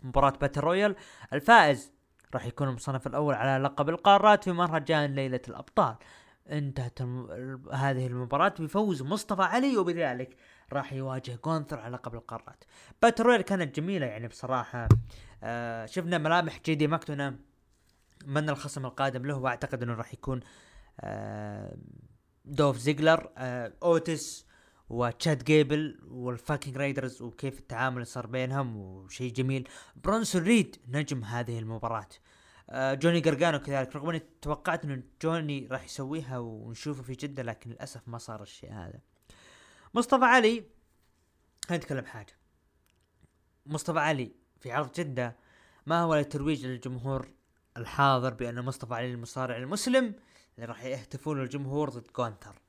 A: مباراة battle royal الفائز راح يكون المصنف الأول على لقب القارات في مهرجان ليلة الأبطال. انتهت الم... هذه المباراة بفوز مصطفى علي وبذلك راح يواجه جونثر على لقب القارات. battle royal كانت جميلة يعني بصراحة. آه شفنا ملامح جي دي ماكدونا من الخصم القادم له وأعتقد إنه راح يكون آه دولف زيجلر آه اوتيس وتشاد جيبل وال Viking Raiders وكيف التعامل اللي صار بينهم وشيء جميل. برونسون ريد نجم هذه المباراة. آه جوني جرجانو كذلك. رغم إني توقعت إنه جوني راح يسويها ونشوفه في جدة لكن للأسف ما صار الشيء هذا. مصطفى علي خلينا نتكلم حاجة مصطفى علي في عرض جدة ما هو للترويج للجمهور الحاضر بأن مصطفى علي المصارع المسلم اللي راح يهتفون الجمهور ضد جونثر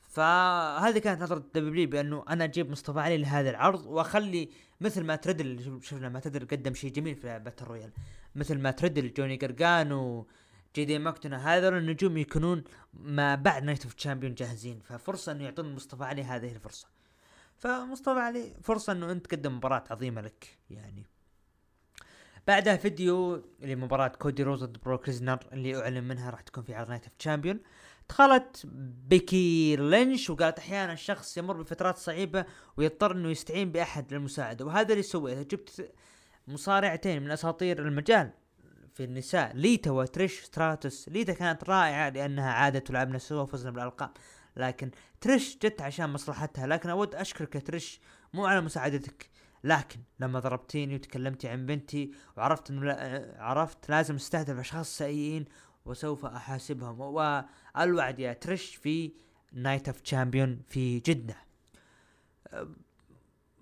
A: فهذه كانت نظرة دبليو بأنه أنا أجيب مصطفى علي لهذا العرض وأخلي مثل مات ريدل شفنا مات ريدل قدم شيء جميل في battle royal مثل مات ريدل جوني جرجانو جي دي ماكدونا هذول النجوم يكونون ما بعد Night of Champions جاهزين. ففرصة إنه يعطون مصطفى علي هذه الفرصة. فمصطفى علي فرصة إنه أنت تقدم مباراة عظيمة لك يعني. بعدها فيديو لمباراة كودي روز ضد بروك ليسنر اللي أعلن إنها راح تكون في عرض Night of Champions دخلت بيكي لينش وقالت أحيانا الشخص يمر بفترات صعيبة ويضطر إنه يستعين بأحد للمساعدة. وهذا اللي سويته. جبت مصارعتين من أساطير المجال في النساء ليتا وتريش ستراتوس. ليتا كانت رائعة لأنها عادت ولعبنا سوا وفزنا بالألقاب. لكن تريش جت عشان مصلحتها. لكن أود أشكرك تريش مو على مساعدتك. لكن لما ضربتيني وتكلمتي عن بنتي وعرفت إنه لا عرفت لازم أستهدف أشخاص سيئين وسوف أحاسبهم والوعد يا ترش في Night of Champions في جدة.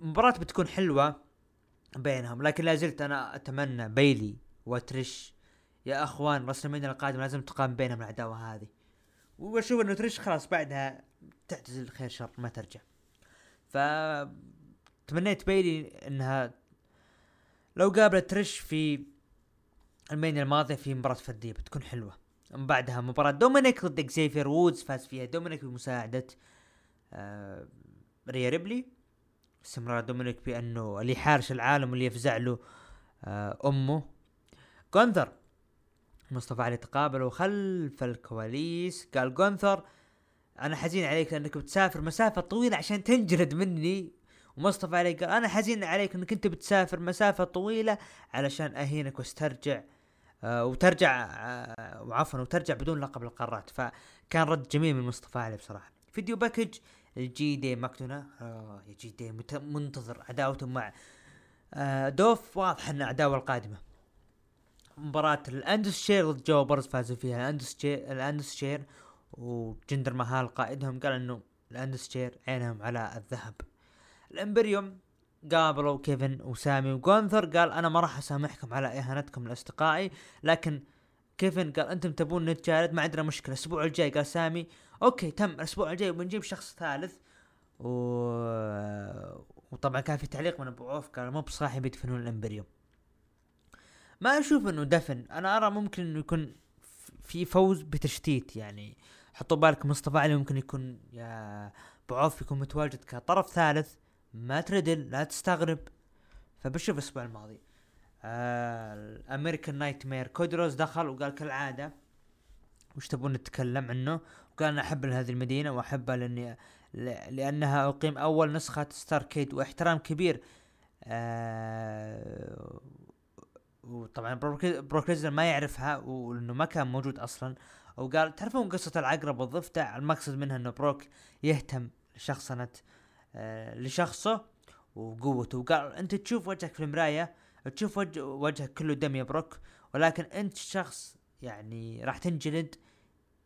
A: مباراة بتكون حلوة بينهم لكن لا زلت أنا أتمنى بيكي وترش. يا أخوان WrestleMania القادم لازم تقام بينهم العداوة هذه. وأشوف إنه ترش خلاص بعدها تعتزل خير شر ما ترجع. ف تمنيت بيكي إنها لو قابلت ترش في ال Mania الماضية في مباراة فردية بتكون حلوة. من بعدها مباراة دومينيك ضد إكزيفير وودز فاز فيها دومينيك بمساعدة آه ريا ريبلي. استمرار دومينيك بأنه اللي حارش العالم واللي يفزع له آه أمه. جونثر مصطفى علي تقابلوا خلف الكواليس. قال جونثر أنا حزين عليك لأنك بتسافر مسافة طويلة عشان تنجلد مني. ومصطفى علي قال أنا حزين عليك إنك أنت بتسافر مسافة طويلة علشان أهينك واسترجع آه وترجع آه وعفوا وترجع بدون لقب القارات فكان رد جميل من مصطفى علي بصراحة. video package الجي دي ماكدونا آه يا جي دي منتظر عداوته مع آه دولف. واضح إن عداوة القادمة. مباراة ال Indus Sher ضد jobbers فازوا فيها. ال Indus Sher ال Indus Sher وجندر مهال قائدهم قال إنه ال Indus Sher عينهم على الذهب. ال Imperium قابلوا كيفن وسامي وجونثر قال أنا ما راح أسامحكم على إهانتكم لاصدقائي لكن كيفن قال أنتم تبون نتجارد ما عندنا مشكلة. الأسبوع الجاي قال سامي okay تم الأسبوع الجاي بنجيب شخص ثالث. و... وطبعا كان في تعليق من أبو عوف قال مو بصاحين يدفنون ال Imperium. ما أشوف إنه دفن أنا أرى ممكن إنه يكون في فوز بتشتيت يعني. حطوا بالك مصطفى علي ممكن يكون يا أبو عوف يكون متواجد كطرف ثالث. ما تدري لا تستغرب. فبشوف الأسبوع الماضي. آه ال American Nightmare كودي رودز دخل وقال كالعادة وش تبون نتكلم عنه؟ وقال أنا أحب هذه المدينة واحبها لأني لأنها أقيم أول نسخة Starrcade واحترام كبير. آه وطبعا بروك ما يعرفها ولأنه ما كان موجود أصلا. وقال تعرفون قصة العقرب والضفدع؟ المقصد منها إنه بروك يهتم لشخصنة آه لشخصه وقوته. وقال انت تشوف وجهك في المراية تشوف وجه وجهك كله دم يا بروك ولكن انت شخص يعني راح تنجلد.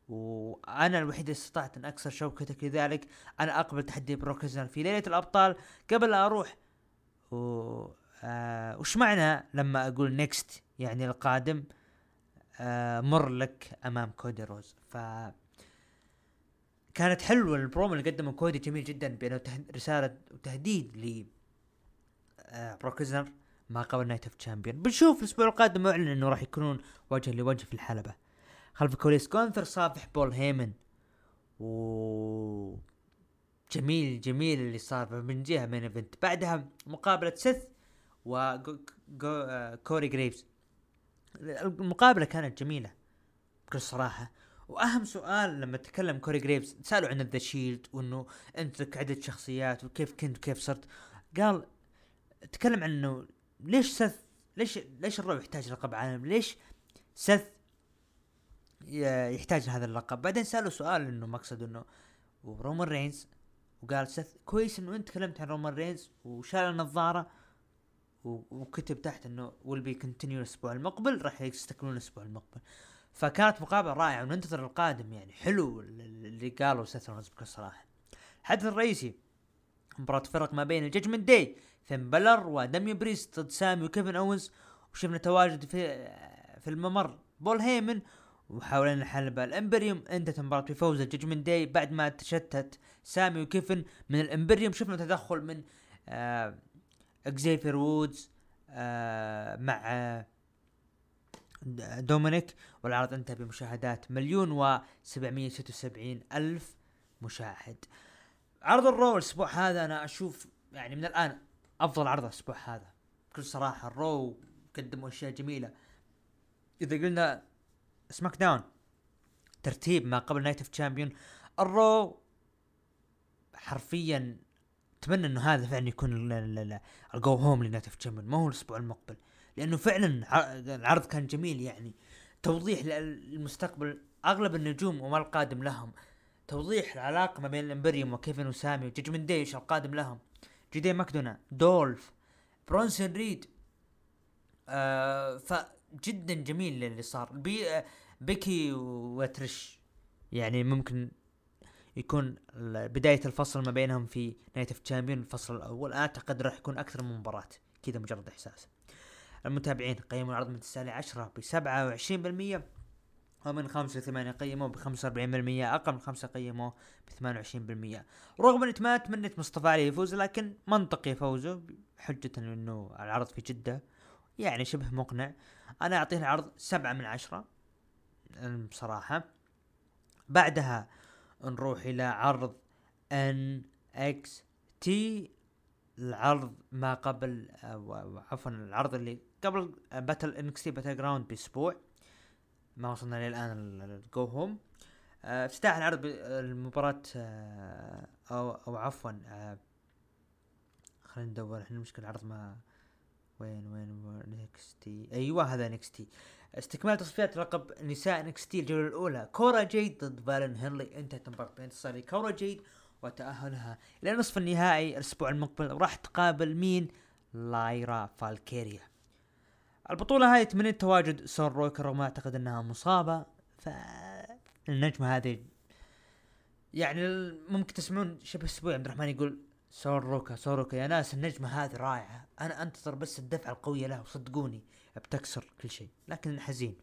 A: وأنا الوحيد اللي استطعت ان اكسر شوكتك لذلك. أنا اقبل تحدي بروك في ليلة الابطال. قبل لا أروح و آه وش معنى لما أقول next يعني القادم آه مر لك امام كودي رودز. ف كانت حلوة البرومو اللي قدمه كودي جميل جدا بأنه رسالة وتهديد ل آه بروك ليسنر ما قبل Night of Champions بنشوف الأسبوع القادم معلن إنه راح يكونون وجه لوجه في الحلبة. خلف الكواليس كونثر صافح بول هيمن. و جميل جميل اللي صار من جهة main event بعدها مقابلة سيث و كوري جريفز المقابلة كانت جميلة بكل صراحة. وأهم سؤال لما تكلم كوري جريفز سألوا عن The Shield وإنه انت لك عده شخصيات وكيف كنت وكيف صرت؟ قال تكلم عن إنه ليش سث ليش ليش ال Raw يحتاج لقب عالم؟ ليش سث يحتاج هذا اللقب؟ بعدين سألوا سؤال إنه مقصد إنه ورومان رينز وقال سث كويس إنه أنت تكلمت عن رومان رينز وشال النظارة وكتب تحت إنه will be continue الأسبوع المقبل راح يستكملون الأسبوع المقبل. فكانت مقابلة رائعة وننتظر القادم يعني حلو اللي قالوا سيث رولنز بكل صراحة. الحدث الرئيسي مباراة فرق ما بين ال Judgment Day فين بالور وداميان بريست ضد سامي وكيفن اونز وشفنا تواجد في في الممر بول هيمن وحوالين الحلبة ال Imperium انتهت المباراة بفوز ال Judgment Day بعد ما تشتت سامي وكيفن من ال Imperium. شفنا تدخل من آه اكزيفير وودز آه مع آه دومينيك والعرض انتهى بمشاهدات مليون و وستة ألف مشاهد. عرض ال Raw الأسبوع هذا أنا أشوف يعني من الآن أفضل عرض الأسبوع هذا. بكل صراحة ال Raw قدموا أشياء جميلة. إذا قلنا SmackDown ترتيب ما قبل Night of Champions ال Raw حرفيا أتمنى إنه هذا فعلا يكون ال go home ل Night of Champions ما هو الأسبوع المقبل. لأنه فعلا العرض كان جميل يعني. توضيح للمستقبل أغلب النجوم وما القادم لهم. توضيح العلاقة ما بين ال Imperium وكيفن وسامي و Judgment Day القادم لهم. جيدي ماكدونا دولف برونسون ريد. آه فجدا جميل اللي صار. بي بيكي وترش يعني ممكن يكون بداية الفصل ما بينهم في Night of Champions الفصل الأول. أعتقد راح يكون أكثر من مباراة. كذا مجرد إحساس. المتابعين قيموا العرض من 9 ل 10 ب 27% ومن خمسة لثمانية قيموه بخمسة وأربعين بالمية أقل من خمسة قيموه بثمانية وعشرين بالمية. رغم أني ما تمنيت مصطفى علي يفوز لكن منطقي فوزه حجة أنه العرض في جدة يعني شبه مقنع. أنا أعطيه العرض سبعة من عشرة بصراحة بعدها نروح إلى عرض إن إكس تي العرض ما قبل عفوا العرض اللي قبل Battle NXT Battleground بأسبوع ما وصلنا للآن ال go home آه، افتتاح العرض المباراة آه، أو أو عفوا آه، خلينا ندور إحنا المشكلة العرض ما وين وين NXT أيوه هذا NXT استكمال تصفيات لقب نساء NXT الجولة الأولى. كورا جيد ضد فالن هنلي انتهت المباراة بانتصار كورا جيد وتأهلها إلى نصف النهائي الأسبوع المقبل. راح تقابل مين؟ لايرا فالكيريا البطولة هاي تمنى تواجد سول روكا رغم أعتقد إنها مصابة ف النجمة هذه يعني ممكن تسمعون شبه أسبوع عبد الرحمن يقول سول روكا سول روكا يا ناس النجمة هذه رائعة. أنا أنتظر بس الدفعة القوية له وصدقوني بتكسر كل شيء لكن حزين.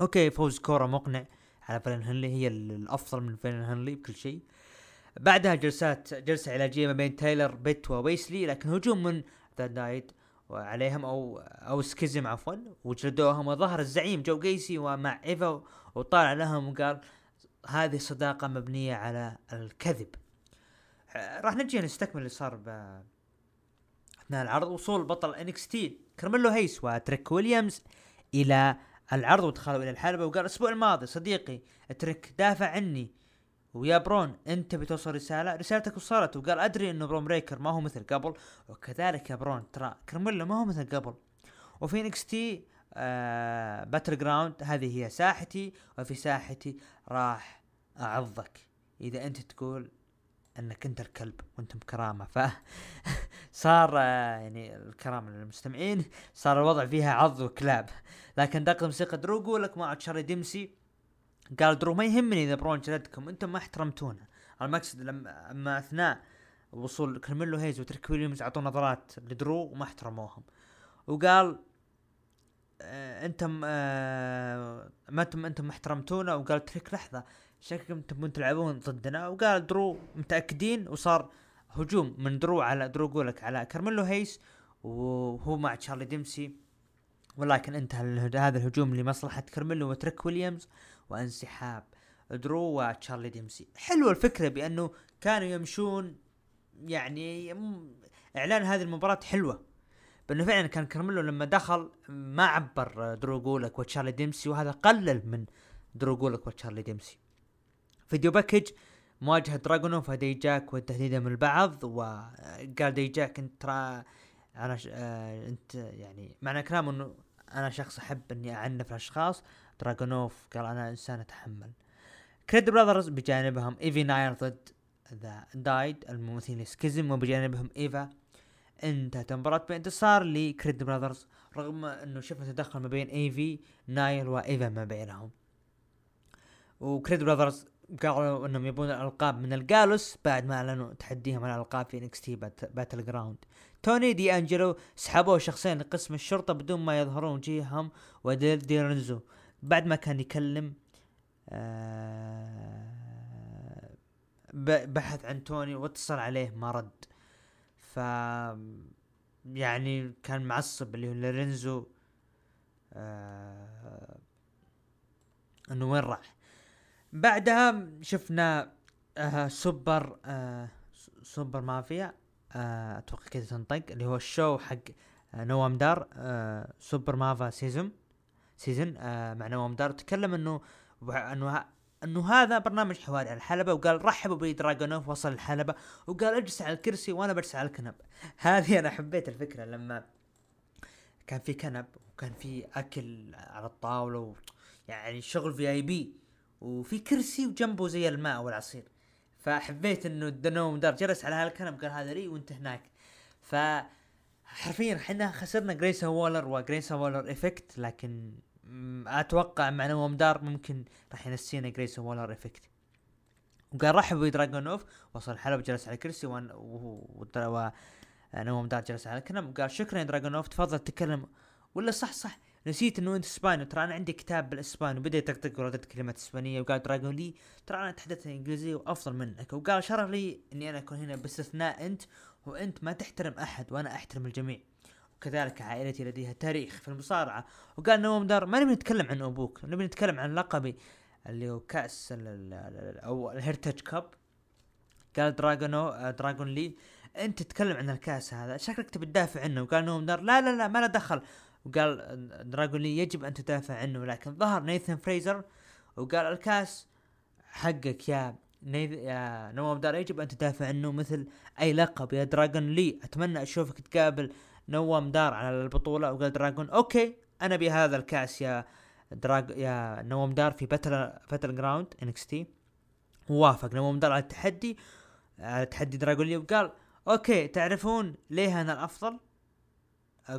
A: okay فوز كورا مقنع على فالون هنلي هي الأفضل من فالون هنلي بكل شيء. بعدها جلسات جلسة علاجية ما بين تايلر بيت وويس لي لكن هجوم من The Dyad وعليهم أو أو Schism عفوا وجلدوهم. وظهر الزعيم جو جيسي ومع إيفا وطالع لهم وقال هذه صداقة مبنية على الكذب. راح نجي نستكمل اللي صار ب أثناء العرض. وصول بطل NXT كارميلو هيز وتريك ويليامز إلى العرض ودخلوا إلى الحلبة. وقال الأسبوع الماضي صديقي تريك دافع عني ويا برون أنت بتوصل رسالة رسالتك وصلت وقال أدري إنه برون بريكر ما هو مثل قبل وكذلك يا برون ترى كارميلو ما هو مثل قبل. وفي NXT آه Battleground هذه هي ساحتي وفي ساحتي راح أعضك. إذا أنت تقول إنك أنت الكلب وأنت بكرامة ف صار آه، يعني الكرامة للمستمعين صار الوضع فيها عض وكلاب. لكن دق موسيقى درو يقول لك مع تشارلي ديمسي قال درو ما يهمني إذا برون جلدكم أنتم ما احترمتونا. المقصد لما أما أثناء وصول كارميلو هيز وتريك ويليامز اعطوا نظرات لدرو وما احترموهم. وقال آه أنتم آه ما أنتم أنتم احترمتونا. وقال تريك لحظة شكلكم تبون تلعبون ضدنا. وقال درو متأكدين وصار هجوم من درو على درو جولك على كارميلو هيز وهو مع تشارلي ديمسي. ولكن انتهى هذا الهجوم لمصلحة كارميلو وتريك ويليامز. وانسحاب. درو وتشارلي ديمسي. حلوة الفكرة بأنه كانوا يمشون يعني إعلان هذه المباراة حلوة. بأنه فعلا كان كارميلو لما دخل ما عبر درو جولك وتشارلي ديمسي وهذا قلل من درو جولك وتشارلي ديمسي. video package مواجهة دراجونوف ودي جاك والتهديد من البعض وقال دي جاك أنت ترى أنا ش... آه أنت يعني معنى كلامه إنه أنا شخص أحب إني أعنف الأشخاص. دراجونوف قال أنا إنسان أتحمل. Creed Brothers بجانبهم ايفي نايل ضد The Dyad الممثلين Schism وبجانبهم ايفا انتهت. المباراة بانتصار ل Creed Brothers رغم إنه شفنا تدخل ما بين ايفي نايل وايفا ما بينهم. و Creed Brothers قالوا إنهم يبون الألقاب من ال Gallus بعد ما أعلنوا تحديهم على الالقاب في NXT Battleground توني دي انجلو سحبوه شخصين لقسم الشرطة بدون ما يظهرون وجيههم وديل لورينزو بعد ما كان يكلم آه بحث عن توني واتصل عليه ما رد. ف يعني كان معصب اللي هو لورينزو آه إنه وين راح. بعدها شفنا آه سوبر آه سوبر مافيا آه أتوقع كذا تنطق اللي هو ال show حق آه نوام دار آه Supernova Sessions. Sessions آه مع نوام دار تكلم إنه إنه إنه هذا برنامج حواري. على الحلبة وقال رحبوا بي دراجونوف وصل الحلبة وقال اجلس على الكرسي وأنا بجلس على الكنب. هذه أنا حبيت الفكرة لما كان في كنب وكان في أكل على الطاولة و يعني شغل VIP وفي كرسي وجنبه زي الماء والعصير. فحبيت إنه نوم دار جلس على هالكنب قال هذا لي وانت هناك. ف حرفيا إحنا خسرنا جريسون وولر وجريسون وولر Effect لكن أتوقع مع نوم دار ممكن راح ينسينا جريسون وولر Effect وقال رحبوا بدراجونوف وصل الحلبة جلس على الكرسي وان و نوم دار جلس على الكنب وقال شكرا يا دراجونوف تفضل تكلم ولا صح صح نسيت إنه أنت اسباني ترى أنا عندي كتاب بالاسباني وبدا يطقطق وردت كلمات إسبانية وقال دراجون لي ترى أنا اتحدث إنجليزي وأفضل منك. وقال شرف لي إني أنا أكون هنا باستثناء أنت وأنت ما تحترم أحد وأنا أحترم الجميع. وكذلك عائلتي لديها تاريخ في المصارعة. وقال نوم دار ما نبي نتكلم عن أبوك نبي نتكلم عن لقبي اللي هو كأس أو ال Heritage Cup. قال دراجونو دراجون لي أنت تتكلم عن الكأس هذا شكلك تبي تدافع عنه. وقال نوم دار لا لا لا ما له دخل. وقال دراجون لي يجب أن تدافع عنه. لكن ظهر نيثن فريزر وقال الكأس حقك يا نيث يا نوم دار يجب أن تدافع عنه مثل أي لقب. يا دراجون لي أتمنى أشوفك تقابل نوم دار على البطولة وقال دراجون okay أنا بهذا الكأس يا دراج يا نوم دار في Battle Battleground NXT. ووافق نوم دار على التحدي على تحدي دراجون لي وقال okay تعرفون ليه أنا الأفضل؟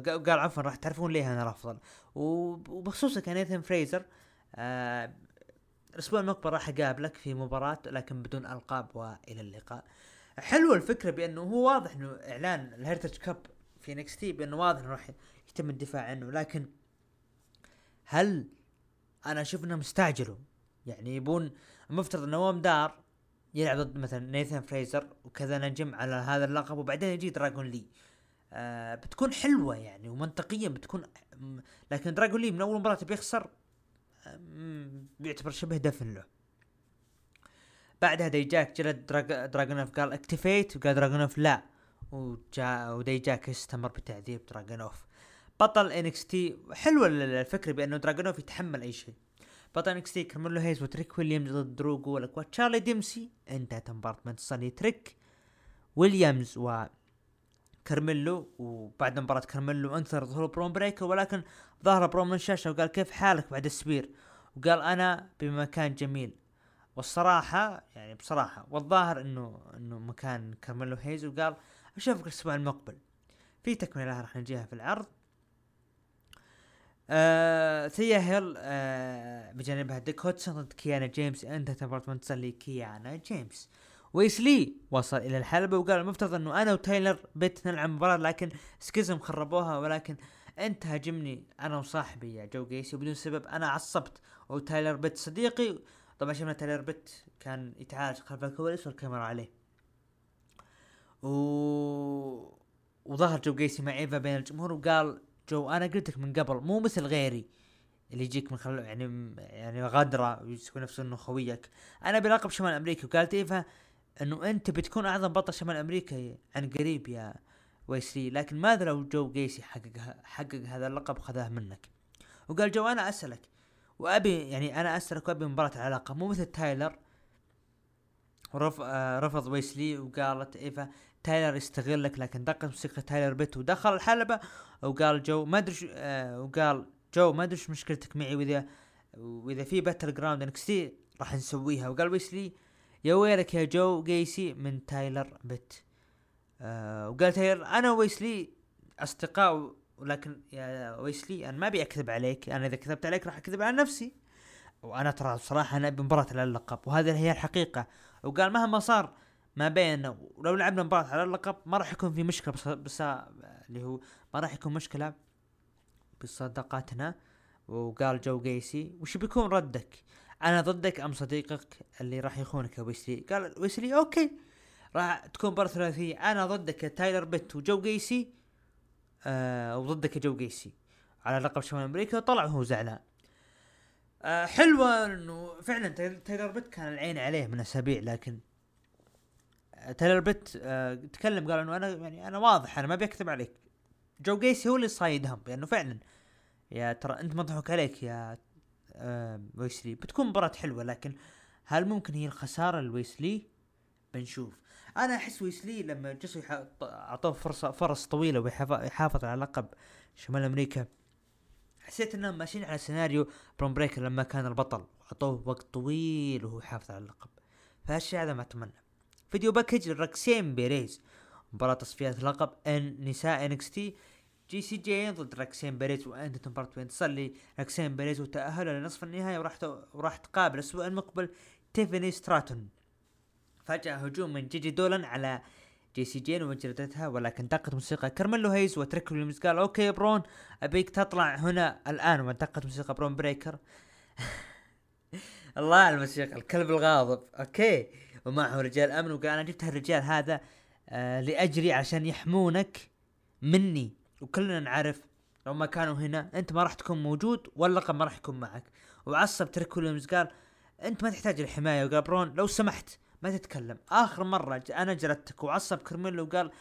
A: قال عفوا راح تعرفون ليه أنا الأفضل؟ وبخصوص كان نيثن فريزر آه الأسبوع المقبل راح أقابلك في مباراة لكن بدون ألقاب وإلى اللقاء. حلوة الفكرة بأنه هو واضح إنه إعلان ال Heritage Cup في NXT بأنه واضح إنه راح يتم الدفاع عنه لكن هل أنا أشوف إنهم استعجلوا يعني يبون المفترض إن نوام دار يلعب ضد مثلا نيثان فريزر وكذا نجم على هذا اللقب وبعدين يجي دراجون لي. آه بتكون حلوة يعني ومنطقيا بتكون لكن دراجون لي من أول مباراة بيخسر آه بيعتبر شبه دفن له. بعدها ديجاك جلد دراج... دراجونوف قال اكتفيت وقال دراجونوف لا. وجاء ودي جاك استمر بتعذيب دراجونوف بطل NXT حلوة الفكرة بأنه دراجونوف يتحمل أي شيء. بطل NXT كارميلو هيز وتريك ويليامز ضد درو جولاك وتشارلي ديمسي انتهت مباراة منتصر تريك ويليامز و كارميلو وبعد مباراة كارميلو انتظر ظهور برون بريكر ولكن ظهر برون من الشاشة وقال كيف حالك بعد ال spear؟ وقال أنا بمكان جميل. والصراحة يعني بصراحة والظاهر انه إنه مكان كارميلو هيز وقال أشوفك الأسبوع المقبل. في تكملة راح نجيها في العرض. آه ثيا هيل آه بجانبها ديوك هدسون ضد كيانا جيمس انتهت مباراة منتصر لكيانا جيمس. ويسلي وصل إلى الحلبة وقال المفترض إنه أنا وتايلر بيت نلعب مباراة لكن سكيزم خربوها ولكن أنت هاجمني أنا وصاحبي يا جو جيسي وبدون سبب أنا عصبت. وتايلر بيت صديقي طبعا شفنا تايلر بيت كان يتعالج خلف الكواليس والكاميرا عليه. و وظهر جو جيسي مع إيفا بين الجمهور وقال جو أنا قلت لك من قبل مو مثل غيري اللي يجيك من خلال يعني يعني غدرة ويسوي نفسه إنه خويك. أنا بلقب شمال أمريكا وقالت إيفا إنه أنت بتكون أعظم بطل شمال أمريكا عن قريب يا ويسلي لكن ماذا لو جو جيسي حقق حقق هذا اللقب وخذاه منك. وقال جو أنا أسألك وأبي يعني أنا أسألك وأبي مباراة العلاقة مو مثل تايلر آه رفض ويسلي وقالت إيفا تايلر يستغلك لكن دقت موسيقى تايلر بيت. ودخل الحلبة وقال جو ما أدري آه وقال جو ما أدري مشكلتك معي واذا وإذا في Battleground NXT راح نسويها. وقال ويسلي يا ويلك يا جو جيسي من تايلر بيت. آه وقال تايلر أنا ويسلي أصدقاء ولكن يا ويسلي أنا ما أبي أكذب عليك أنا إذا كذبت عليك راح أكذب على نفسي. وأنا ترى بصراحه أنا ابي مباراه اللقب وهذه هي الحقيقة. وقال مهما صار ما بيننا ولو لعبنا مباراة على اللقب ما راح يكون في مشكلة بس, بس اللي هو ما راح يكون مشكلة بصداقاتنا. وقال جو جيسي وش بيكون ردك؟ أنا ضدك أم صديقك اللي راح يخونك يا ويسلي؟ قال ويسلي okay راح تكون مباراة ثلاثية. أنا ضدك يا تايلر بيت وجو جيسي. آه وضدك يا جو جيسي. على لقب شمال أمريكا وطلع وهو زعلان. آه حلوة إنه فعلا تايلر بيت كان العين عليه من أسابيع لكن تايلر بيت آه تكلم قال إنه أنا يعني أنا واضح أنا ما بكذب عليك. جو جيسي هو اللي صايدهم لأنه فعلا يا ترى أنت مضحوك عليك يا آه ويسلي. بتكون مباراة حلوة لكن هل ممكن هي الخسارة لويسلي؟ بنشوف. أنا أحس ويسلي لما جلسوا أعطوه فرصة فرص طويلة ويحافظ على لقب شمال أمريكا. حسيت إنهم ماشيين على سيناريو برون بريكر لما كان البطل أعطوه وقت طويل وهو يحافظ على اللقب. فهالشيء هذا ما أتمنى. video package ل روكسان بيريز. مباراة تصفيات لقب ان نساء NXT جيسي جين ضد روكسان بيريز وانتهت مباراة منتصر لي روكسان بيريز وتأهلوا لنصف النهائي وراح وراح تقابل الأسبوع المقبل تيفاني ستراتون فجأة هجوم من جيجي دولان على جيسي جين وجلدتها ولكن دقت موسيقى كارميلو هيز وتريك ويليامز قال okay برون أبيك تطلع هنا الآن. ودقت موسيقى برون بريكر الله على الموسيقى الكلب الغاضب. okay. ومعه رجال أمن وقال أنا جبت هالرجال هذا آه لأجري عشان يحمونك مني. وكلنا نعرف لو ما كانوا هنا أنت ما راح تكون موجود واللقب ما راح يكون معك. وعصب تريك ويليامز قال أنت ما تحتاج الحمايه وقال برون لو سمحت ما تتكلم. آخر مرة أنا جلدتك وعصب كرميلو وقال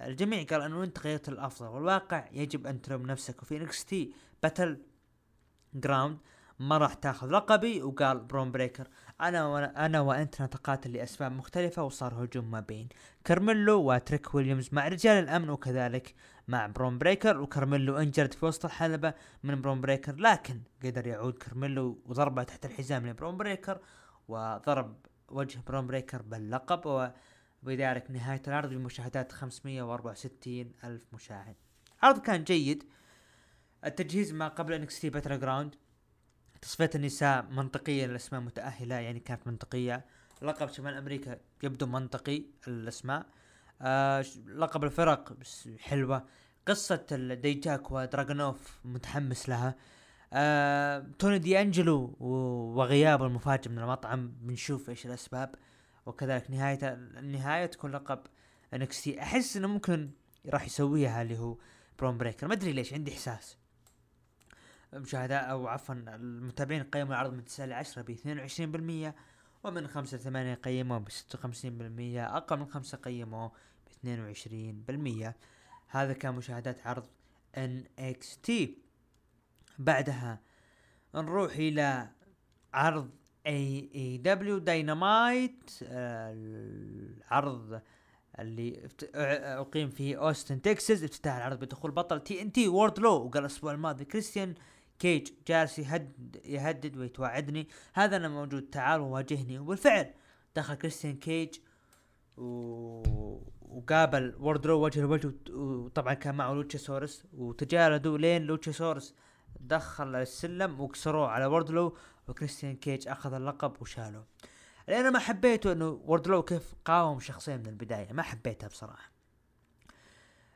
A: الجميع قال انه أنت غيرت الأفضل. والواقع يجب أن تلوم نفسك. وفي NXT Battleground ما راح تاخذ لقبي وقال برون بريكر أنا أنا وأنت نتقاتل لأسباب مختلفة وصار هجوم ما بين كارميلو وتريك ويليامز مع رجال الأمن وكذلك مع برون بريكر وكارميلو انجلد في وسط الحلبة من برون بريكر لكن قدر يعود كارميلو وضربه تحت الحزام لبرون بريكر وضرب وجه برون بريكر باللقب وبذلك نهاية العرض بمشاهدات 564 ألف مشاهد. العرض كان جيد. التجهيز ما قبل NXT Battleground. تصفية النساء منطقية الاسماء متأهلة يعني كانت منطقية. لقب شمال أمريكا يبدو منطقي الاسماء آه لقب الفرق حلوة. قصة ديجاك ودراغونوف متحمس لها. آه توني دي انجلو وغيابه المفاجئ من المطعم بنشوف إيش الأسباب. وكذلك نهاية النهاية تكون لقب NXT أحس إنه ممكن راح يسويها اللي هو برون بريكر ما أدري ليش عندي إحساس. مشاهدات أو عفوا المتابعين قيموا العرض من 9 ل 10 ب 22% ومن 5 ل 8 قيموه ب 56% أقل من 5 قيموه ب 22% هذا كان مشاهدات عرض NXT بعدها. نروح إلى عرض AEW Dynamite العرض اللي أقيم في أوستن تكساس افتتاح العرض بدخول بطل تي ان تي وورد لو وقال الأسبوع الماضي كريستيان كيج جالس يهدد يهدد ويتوعدني. هذا أنا موجود تعال وواجهني. وبالفعل دخل كريستيان كيج و... وقابل ووردلو وجه لوجه وطبعا كان معه لوتشاسورس وتجاردوا لين لوتشاسورس دخل السلم وكسروه. على ووردلو وكريستيان كيج أخذ اللقب وشاله. اللي أنا ما حبيته إنه ووردلو كيف قاوم شخصيا من البداية. ما حبيتها بصراحة.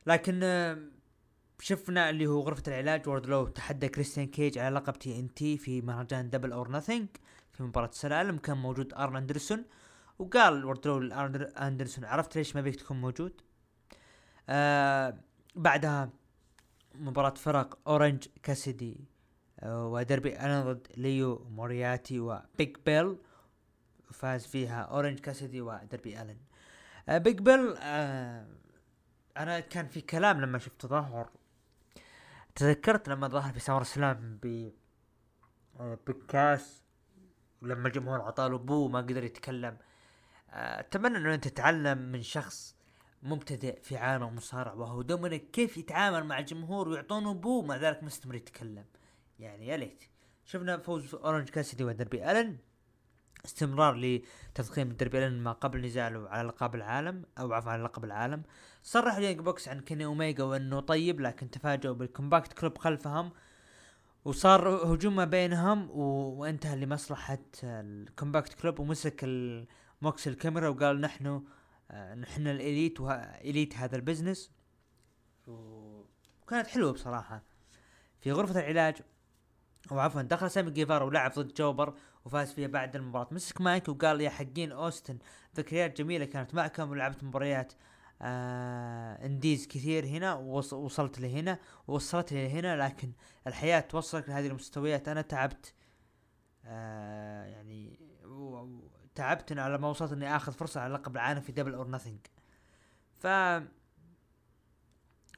A: لكن شفنا اللي هو غرفة العلاج. ووردلو تحدى كريستيان كيج على لقب TNT في مهرجان Double or Nothing في مباراة السلالم كان موجود أرن أندرسون. وقال ووردلو أندرسون عرفت ليش ما بيك تكون موجود؟ آه بعدها مباراة فرق أورنج كاسيدي آه ودربي ألن ضد لي مورياتي وبيج بيل. فاز فيها أورنج كاسيدي ودربي ألن. آه بيج بيل آه أنا كان في كلام لما شفت تظاهر تذكرت لما ظهر في SummerSlam ب بالكاس ولما الجمهور عطاله boo ما قدر يتكلم. أتمنى إنه أنت تتعلم من شخص مبتدئ في عالم المصارعة وهو دومينيك كيف يتعامل مع الجمهور ويعطونه boo مع ذلك مستمر يتكلم. يعني يا ليت. شفنا فوز أورنج كاسيدي ودربي ألن. استمرار لتضخيم دربي ألن ما قبل نزاله على لقب العالم أو عفوا على لقب العالم. صرح Young Bucks عن كيني اوميجا وأنه طيب لكن تفاجئوا بال Combat Club خلفهم. وصار هجوم ما بينهم و... وانتهى لمصلحة ال Combat Club ومسك ال... موكس الكاميرا وقال نحن نحن ال elite و elite هذا ال business. وكانت حلوة بصراحة. في غرفة العلاج أو عفوا دخل سامي جيفارا ولعب ضد jobber وفاز فيها بعد المباراة. مسك مايك وقال يا حقين أوستن ذكريات جميلة كانت معكم ولعبت مباريات آه indies كثير هنا ووصلت لهنا ووصلت لهنا لكن الحياة توصلك لهذه المستويات. أنا تعبت آه يعني تعبت على ما وصلت إني آخذ فرصة على لقب العالم في Double or Nothing ف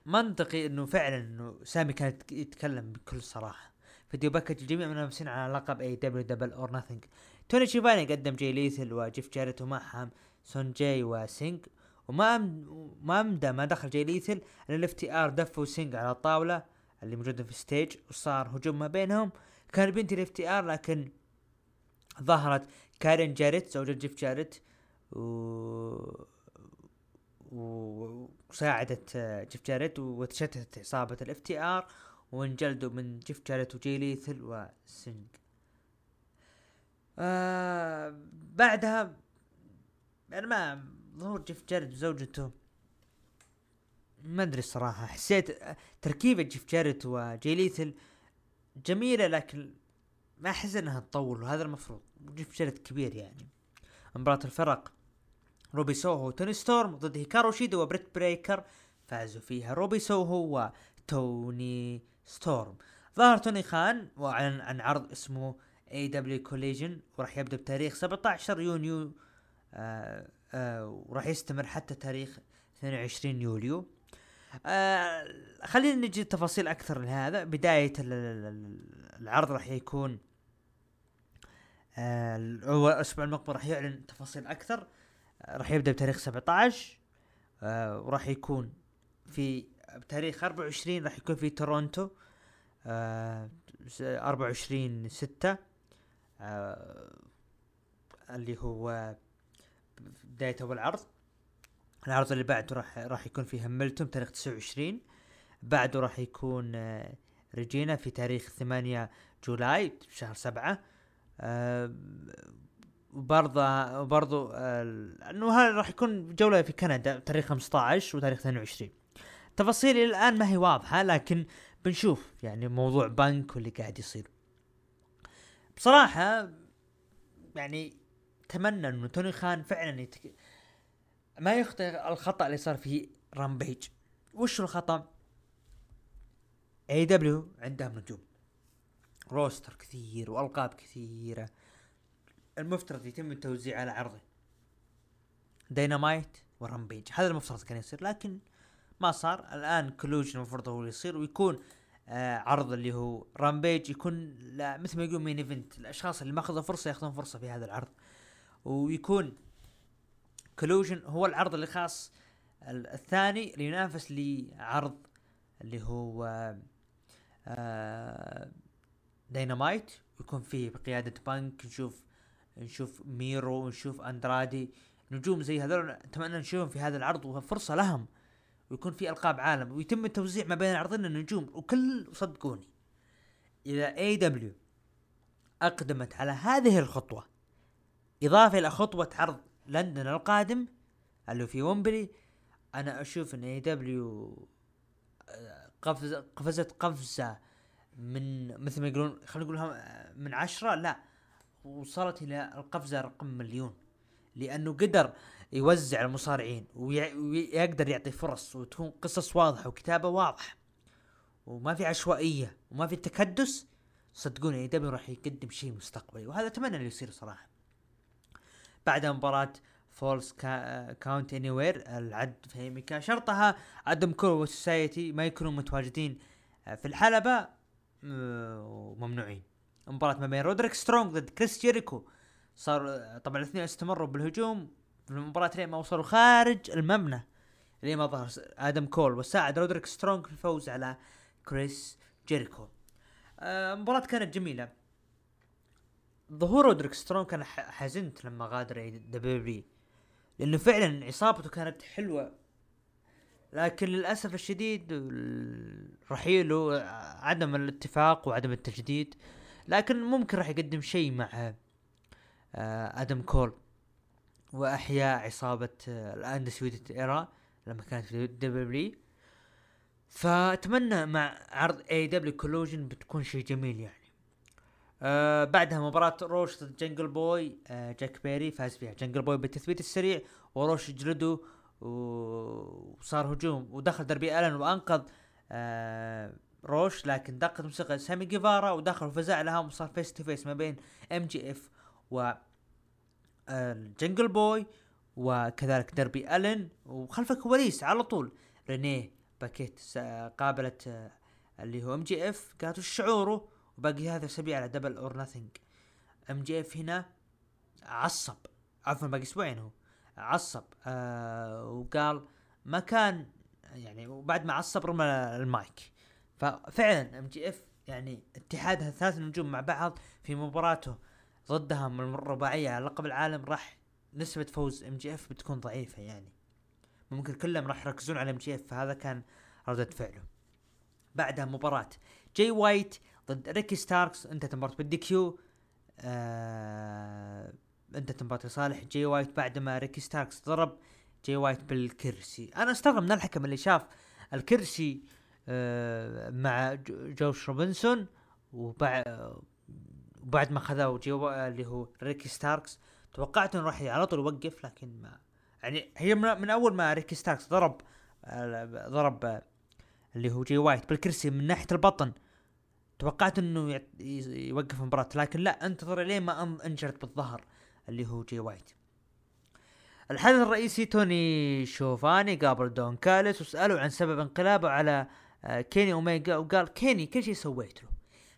A: منطقي إنه فعلا إنه سامي كان يتكلم بكل صراحة. video package الجميع منافسين على لقب AEW Double or Nothing توني شيفاني قدم جاي ليثل وجيف جاريت ومعهم سون جاي وسينج وما ما أمدى ما دخل جاي ليثل ان ال FTR دفوا سينج على الطاولة اللي موجودة في ال stage وصار هجوم ما بينهم. كان بنتي ال FTR لكن ظهرت كارين جاريت زوجة جيف جاريت و وساعدت جيف جاريت وتشتتت عصابة ال FTR وانجلدوا من جيف جاريت وجي ليثل وسينج. آه بعدها أنا ما ظهور جيف جاريت وزوجته. ما أدري الصراحة حسيت تركيبة جيف جاريت وجي ليثل جميلة لكن ما أحس إنها تطول وهذا المفروض. جيف جلد كبير يعني. مباراة الفرق روبي سوهو وتوني ستورم ضد هيكارو شيدا وبريت بيكر فازوا فيها روبي سوهو وتوني ستورم. ظهر توني خان وأعلن عن عرض اسمه AEW Collision وراح يبدأ بتاريخ 17 يونيو آه آه وراح يستمر حتى تاريخ 22 يوليو. آه خلينا نجي تفاصيل أكثر لهذا. بداية العرض راح يكون الأسبوع المقبل راح يعلن تفاصيل أكثر. آه راح يبدأ بتاريخ 17 آه وراح يكون في بتاريخ 24 راح يكون في تورونتو. آه 24 6 آه اللي هو بداية أول عرض العرض اللي بعده راح راح يكون في هاملتون تاريخ 29 بعده راح يكون آه ريجينا في تاريخ 8 جولاي شهر 7 آه وبرضه وبرضه آه انه هذا راح يكون جولة في كندا تاريخ 15 وتاريخ 22 تفاصيل إلى الآن ما هي واضحة لكن بنشوف يعني موضوع بنك واللي قاعد يصير. بصراحة يعني أتمنى إنه توني خان فعلا يتك... ما يخطئ الخطأ اللي صار في Rampage. وش الخطأ؟ AEW عندهم نجوم roster كثير وألقاب كثيرة. المفترض يتم التوزيع على عرضين Dynamite و Rampage هذا المفترض كان يصير لكن ما صار. الآن Collision المفروض هو اللي يصير ويكون آه عرض اللي هو Rampage يكون مثل ما يقول main event الأشخاص اللي ما أخذوا فرصة يأخذون فرصة في هذا العرض. ويكون Collision هو العرض اللي خاص. الثاني اللي ينافس لعرض اللي هو آه داينامايت يكون فيه بقيادة بانك نشوف نشوف ميرو نشوف أندرادي نجوم زي هذول اتمنى نشوفهم في هذا العرض وفرصة لهم ويكون في ألقاب عالم ويتم التوزيع ما بين العرضين النجوم وكل صدقوني. إذا AEW أقدمت على هذه الخطوة إضافة إلى خطوة عرض لندن القادم اللي في ومبلي أنا أشوف إن AEW قفز قفزت قفزة من مثل ما يقولون خلينا نقول من عشرة لا وصلت إلى القفزة رقم مليون. لأنه قدر يوزع المصارعين ويقدر يعطي فرص وتكون قصص واضحة وكتابة واضحة. وما في عشوائية وما في تكدس صدقوني AEW راح يقدم شيء مستقبلي. وهذا أتمنى إنه يصير صراحة. بعد مباراة falls count anywhere العد في شرطها آدم كول و Society ما يكونوا متواجدين في الحلبة. وممنوعين. مباراة ما بين رودريك سترونج ضد كريس جيريكو. صار طبعا الاثنين استمروا بالهجوم. في المباراة لين ما وصلوا خارج المبنى. لين ما ظهر آدم كول وساعد رودريك سترونج في الفوز على كريس جيريكو. المباراة آه كانت جميلة. ظهور رودريك سترونج كان حزنت لما غادر دبليو لأنه فعلا إصابته كانت حلوة. لكن للأسف الشديد رحيله عدم الاتفاق وعدم التجديد لكن ممكن راح يقدم شيء مع آه، آدم كول. وإحياء عصابة ال Undisputed Era لما كانت في دبليو فأتمنى مع عرض AEW Collision بتكون شيء جميل يعني. آه بعدها مباراة روش ضد جنجل بوي آه جاك بيري فاز فيها. جنجل بوي بالتثبيت السريع وروش جلده وصار هجوم ودخل دربي ألن وأنقذ آه روش لكن دقت موسيقى سامي جيفارا ودخل وفزع لها وصار face to face ما بين MJF و الجنجل آه، بوي وكذلك دربي ألن وخلف الكواليس على طول. رينيه باكيت قابلت آه، اللي هو MJF قالت وش شعوره؟ وباقي هذا أسابيع على Double or Nothing MJF هنا عصب عفوا باقي أسبوعين هو. عصب آه وقال ما كان يعني وبعد ما عصب رمى المايك. ففعلا MJF يعني اتحادها ثلاث نجوم مع بعض في مباراته ضدها من الرباعية على لقب العالم راح نسبة فوز MJF بتكون ضعيفة يعني. ممكن كلهم راح يركزون على MJF فهذا كان ردة فعله. بعدها مباراة جاي وايت ضد ريكي ستاركس انتهت مباراة بال DQ آه انتهت مباراة لصالح جاي وايت بعد ما ريكي ستاركس ضرب جاي وايت بالكرسي. أنا أستغرب من الحكم اللي شاف الكرسي آه مع جوس روبنسون وبعد ما خذوا جو اللي هو ريكي ستاركس. توقعت إنه راح على طول يوقف لكن ما يعني هي من أول ما ريكي ستاركس ضرب آه ضرب آه اللي هو جاي وايت بالكرسي من ناحية البطن. توقعت إنه يوقف المباراة لكن لا أنتظر لين ما انجرت بالظهر. اللي هو جاي وايت. الحدث الرئيسي توني شفاني قابل دون كاليس وسألوا عن سبب انقلابه على آه، كيني اوميجا وقال كيني كل شيء سويت له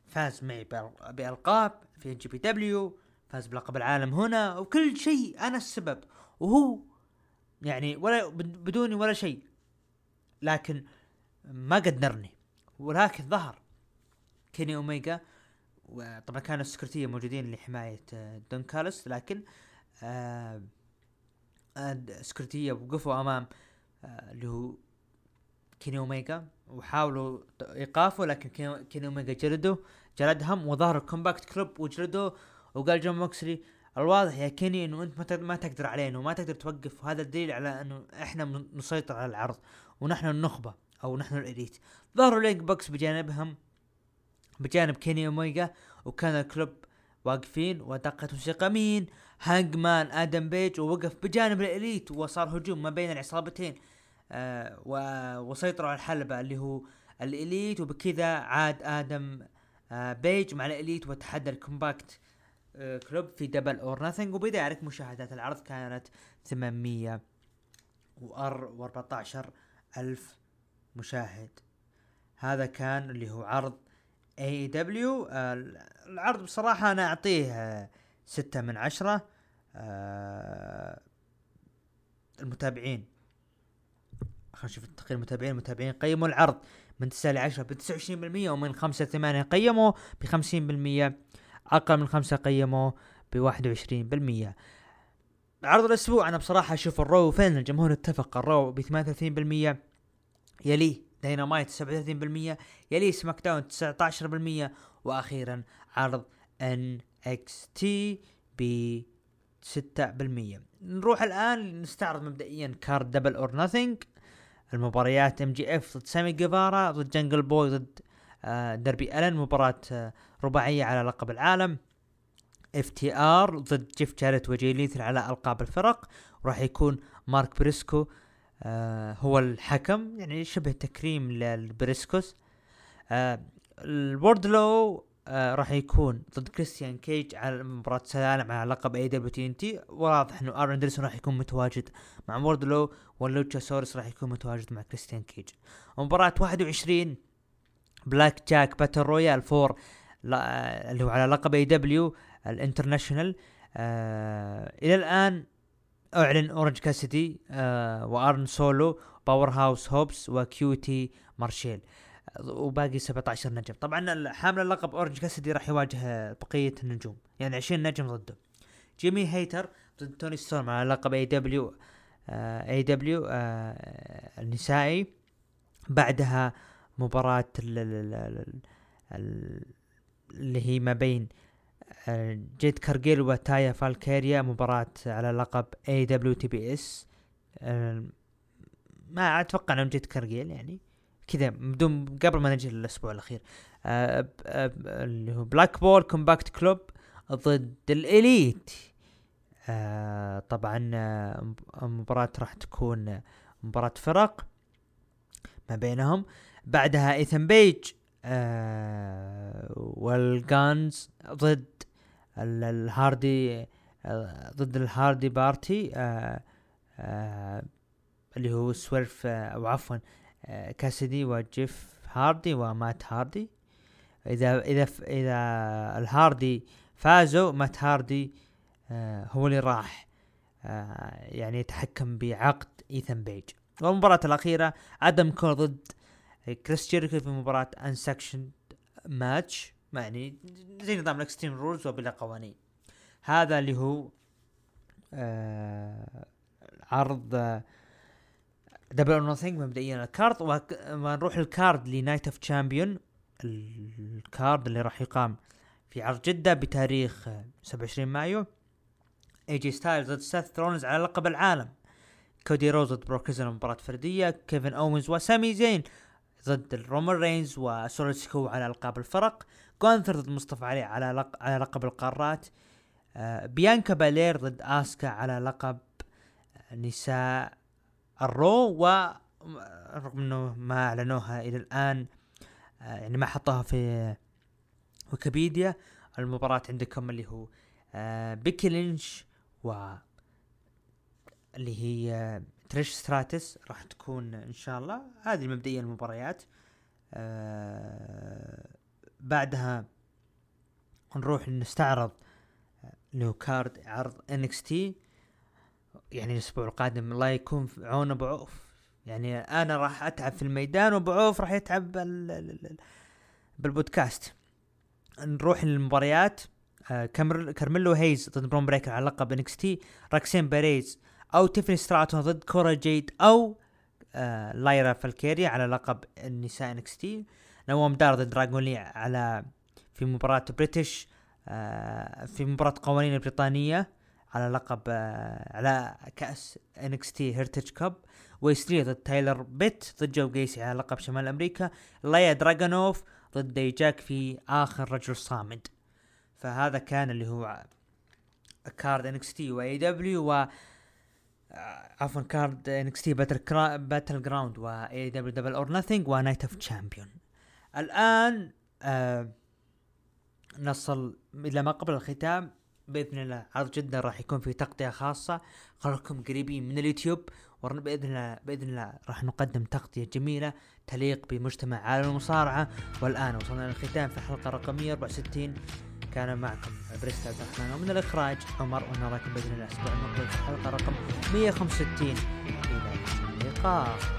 A: فاز معي بألقاب في NJPW فاز بلقب العالم هنا وكل شيء أنا السبب. وهو يعني ولا بدوني ولا شيء. لكن ما قدرني ولكن ظهر كيني اوميجا وطبعا كانوا ال security موجودين لحماية آه، دون كالس لكن آه ال security وقفوا أمام آه اللي هو كيني أوميجا وحاولوا ايقافه لكن كيني أوميجا جلده جلدهم وظهر ال Combat Club وجلده وقال جون موكسلي الواضح يا كيني إنه أنت ما تقدر علينا وما تقدر توقف وهذا الدليل على إنه إحنا نسيطر على العرض ونحن النخبة أو نحن ال Elite. ظهروا ال Young Bucks بجانبهم بجانب كيني اوميجا وكان ال Club واقفين ودقت موسيقى مين؟ هانج مان آدم بيج ووقف بجانب ال Elite وصار هجوم ما بين العصابتين آه وسيطروا على الحلبة اللي هو ال Elite وبكذا عاد آدم آه بيج مع ال Elite وتحدى ال Combat آه Club في Double or Nothing وبداية مشاهدات العرض كانت 814 ألف مشاهد. هذا كان اللي هو عرض AEW آه، العرض بصراحة أنا أعطيه آه، ستة من عشرة آه، المتابعين. خلينا نشوف التقييم المتابعين. المتابعين قيموا العرض من 9 ل 10 ب 29% ومن 5 ل 8 قيموا ب 50% أقل من 5 قيموا ب 21% عرض الأسبوع أنا بصراحة أشوف ال Raw فين؟ الجمهور اتفق ال Raw ب 38% يليه داينامايت 37% يليه SmackDown 19% وأخيرا عرض NXT ب 6% نروح الآن نستعرض مبدئيا card Double or Nothing. المباريات MJF ضد سامي جيفارا ضد جنجل بوي ضد آه دربي ألن. مباراة آه رباعية على لقب العالم. FTR ضد جيف جاريت وجي ليثل على ألقاب الفرق. وراح يكون مارك بريسكو آه هو الحكم يعني شبه تكريم للبريسكوس. آه الوردلو آه راح يكون ضد كريستيان كيج على مباراة سلالم على لقب AEW TNT واضح إنه آرن اندرسون راح يكون متواجد مع وردلو واللوتشا سورس راح يكون متواجد مع كريستيان كيج. مباراة 21 blackjack battle royal for اللي هو على لقب AEW ال International. آه إلى الآن أعلن اورنج كاسيدي آه وأرن سولو باور هاوس هوبس وكيوتي مارشيل. وباقي 17 نجم. طبعا حامل اللقب اورنج كاسيدي راح يواجه بقية النجوم. يعني 20 نجم ضده. جيمي هيتر ضد توني ستورم على لقب اي دبليو اي دبليو النسائي. بعدها مباراة اللي هي ما بين جيد كارجيل وتايا فالكيريا مباراة على لقب AEW TBS ما أتوقع أنهم جيد كارجيل يعني. كذا بدون قبل ما نجي للأسبوع الأخير. آه، آه، اللي هو Blackpool Combat Club ضد ال Elite. طبعا مباراة راح تكون مباراة فرق ما بينهم. بعدها ايثن بيج آه وال Gunns ضد الهاردي ضد الهاردي party آه آه اللي هو سويرف آه أو عفوا كاسيدي وجيف هاردي ومات هاردي. إذا إذا إذا الهاردي فازوا مات هاردي هو اللي راح يعني يتحكم بعقد ايثن بيج. والمباراة الأخيرة آدم كول ضد كريس جيريكو في مباراة unsanctioned match يعني زي نظام ال extreme rules وبلا قوانين. هذا اللي هو آه عرض Double or Nothing مبدئيا الكارد ونروح الكارد لنايت اوف تشامبيون الكارد اللي راح يقام في عرض جدة بتاريخ 27 مايو. اي جي ستايلز ضد سيث رولنز على لقب العالم. كودي رودز ضد بروك مباراة فردية. كيفن اوينز وسامي زين ضد الرومان رينز وسولو سيكوا على ألقاب الفرق. جونثر ضد مصطفى علي على لق... على لقب القارات. آه بيانكا بالير ضد آسكا على لقب نساء ال Raw و رغم إنه ما أعلنوها إلى الآن آه يعني ما حطوها في ويكيبيديا المباراة عندكم اللي هو آه بيكي لينش و اللي هي تريش ستراتس راح تكون إن شاء الله. هذه مبدئيا المباريات. آه بعدها نروح نستعرض هو card عرض NXT يعني الأسبوع القادم الله يكون في عون ابو عوف يعني أنا راح أتعب في الميدان وابو عوف راح يتعب بالبودكاست. نروح للمباريات. آه كارميلو هيز ضد برون بريكر على لقب NXT راكسين بيريز أو تيفني ستراتون ضد كورا جيد أو آه لايرا فالكيريا على لقب النساء NXT نوام دار ضد دراجون لي على في مباراة British آه في مباراة قوانين البريطانية على لقب آه على كأس NXT Heritage Cup ويسلي ضد تايلر بيت ضد جو جيسي على لقب شمال أمريكا. لايا دراجونوف ضد ديجاك في آخر رجل صامد. فهذا كان اللي هو card NXT و AEW و عفوا card NXT Battle Battleground و AEW Double or Nothing و Night of Champion الآن آه نصل إلى ما قبل الختام. بإذن الله عرض جدا راح يكون في تغطية خاصة. خليكم قريبين من اليوتيوب. بإذن الله بإذن الله راح نقدم تغطية جميلة تليق بمجتمع عالم المصارعة. والآن وصلنا للختام في الحلقة رقم 164 كان معكم بريست عبد الرحمن. ومن الإخراج عمر ونراكم بإذن الله الأسبوع المقبل في الحلقة رقم 165 إلى اللقاء.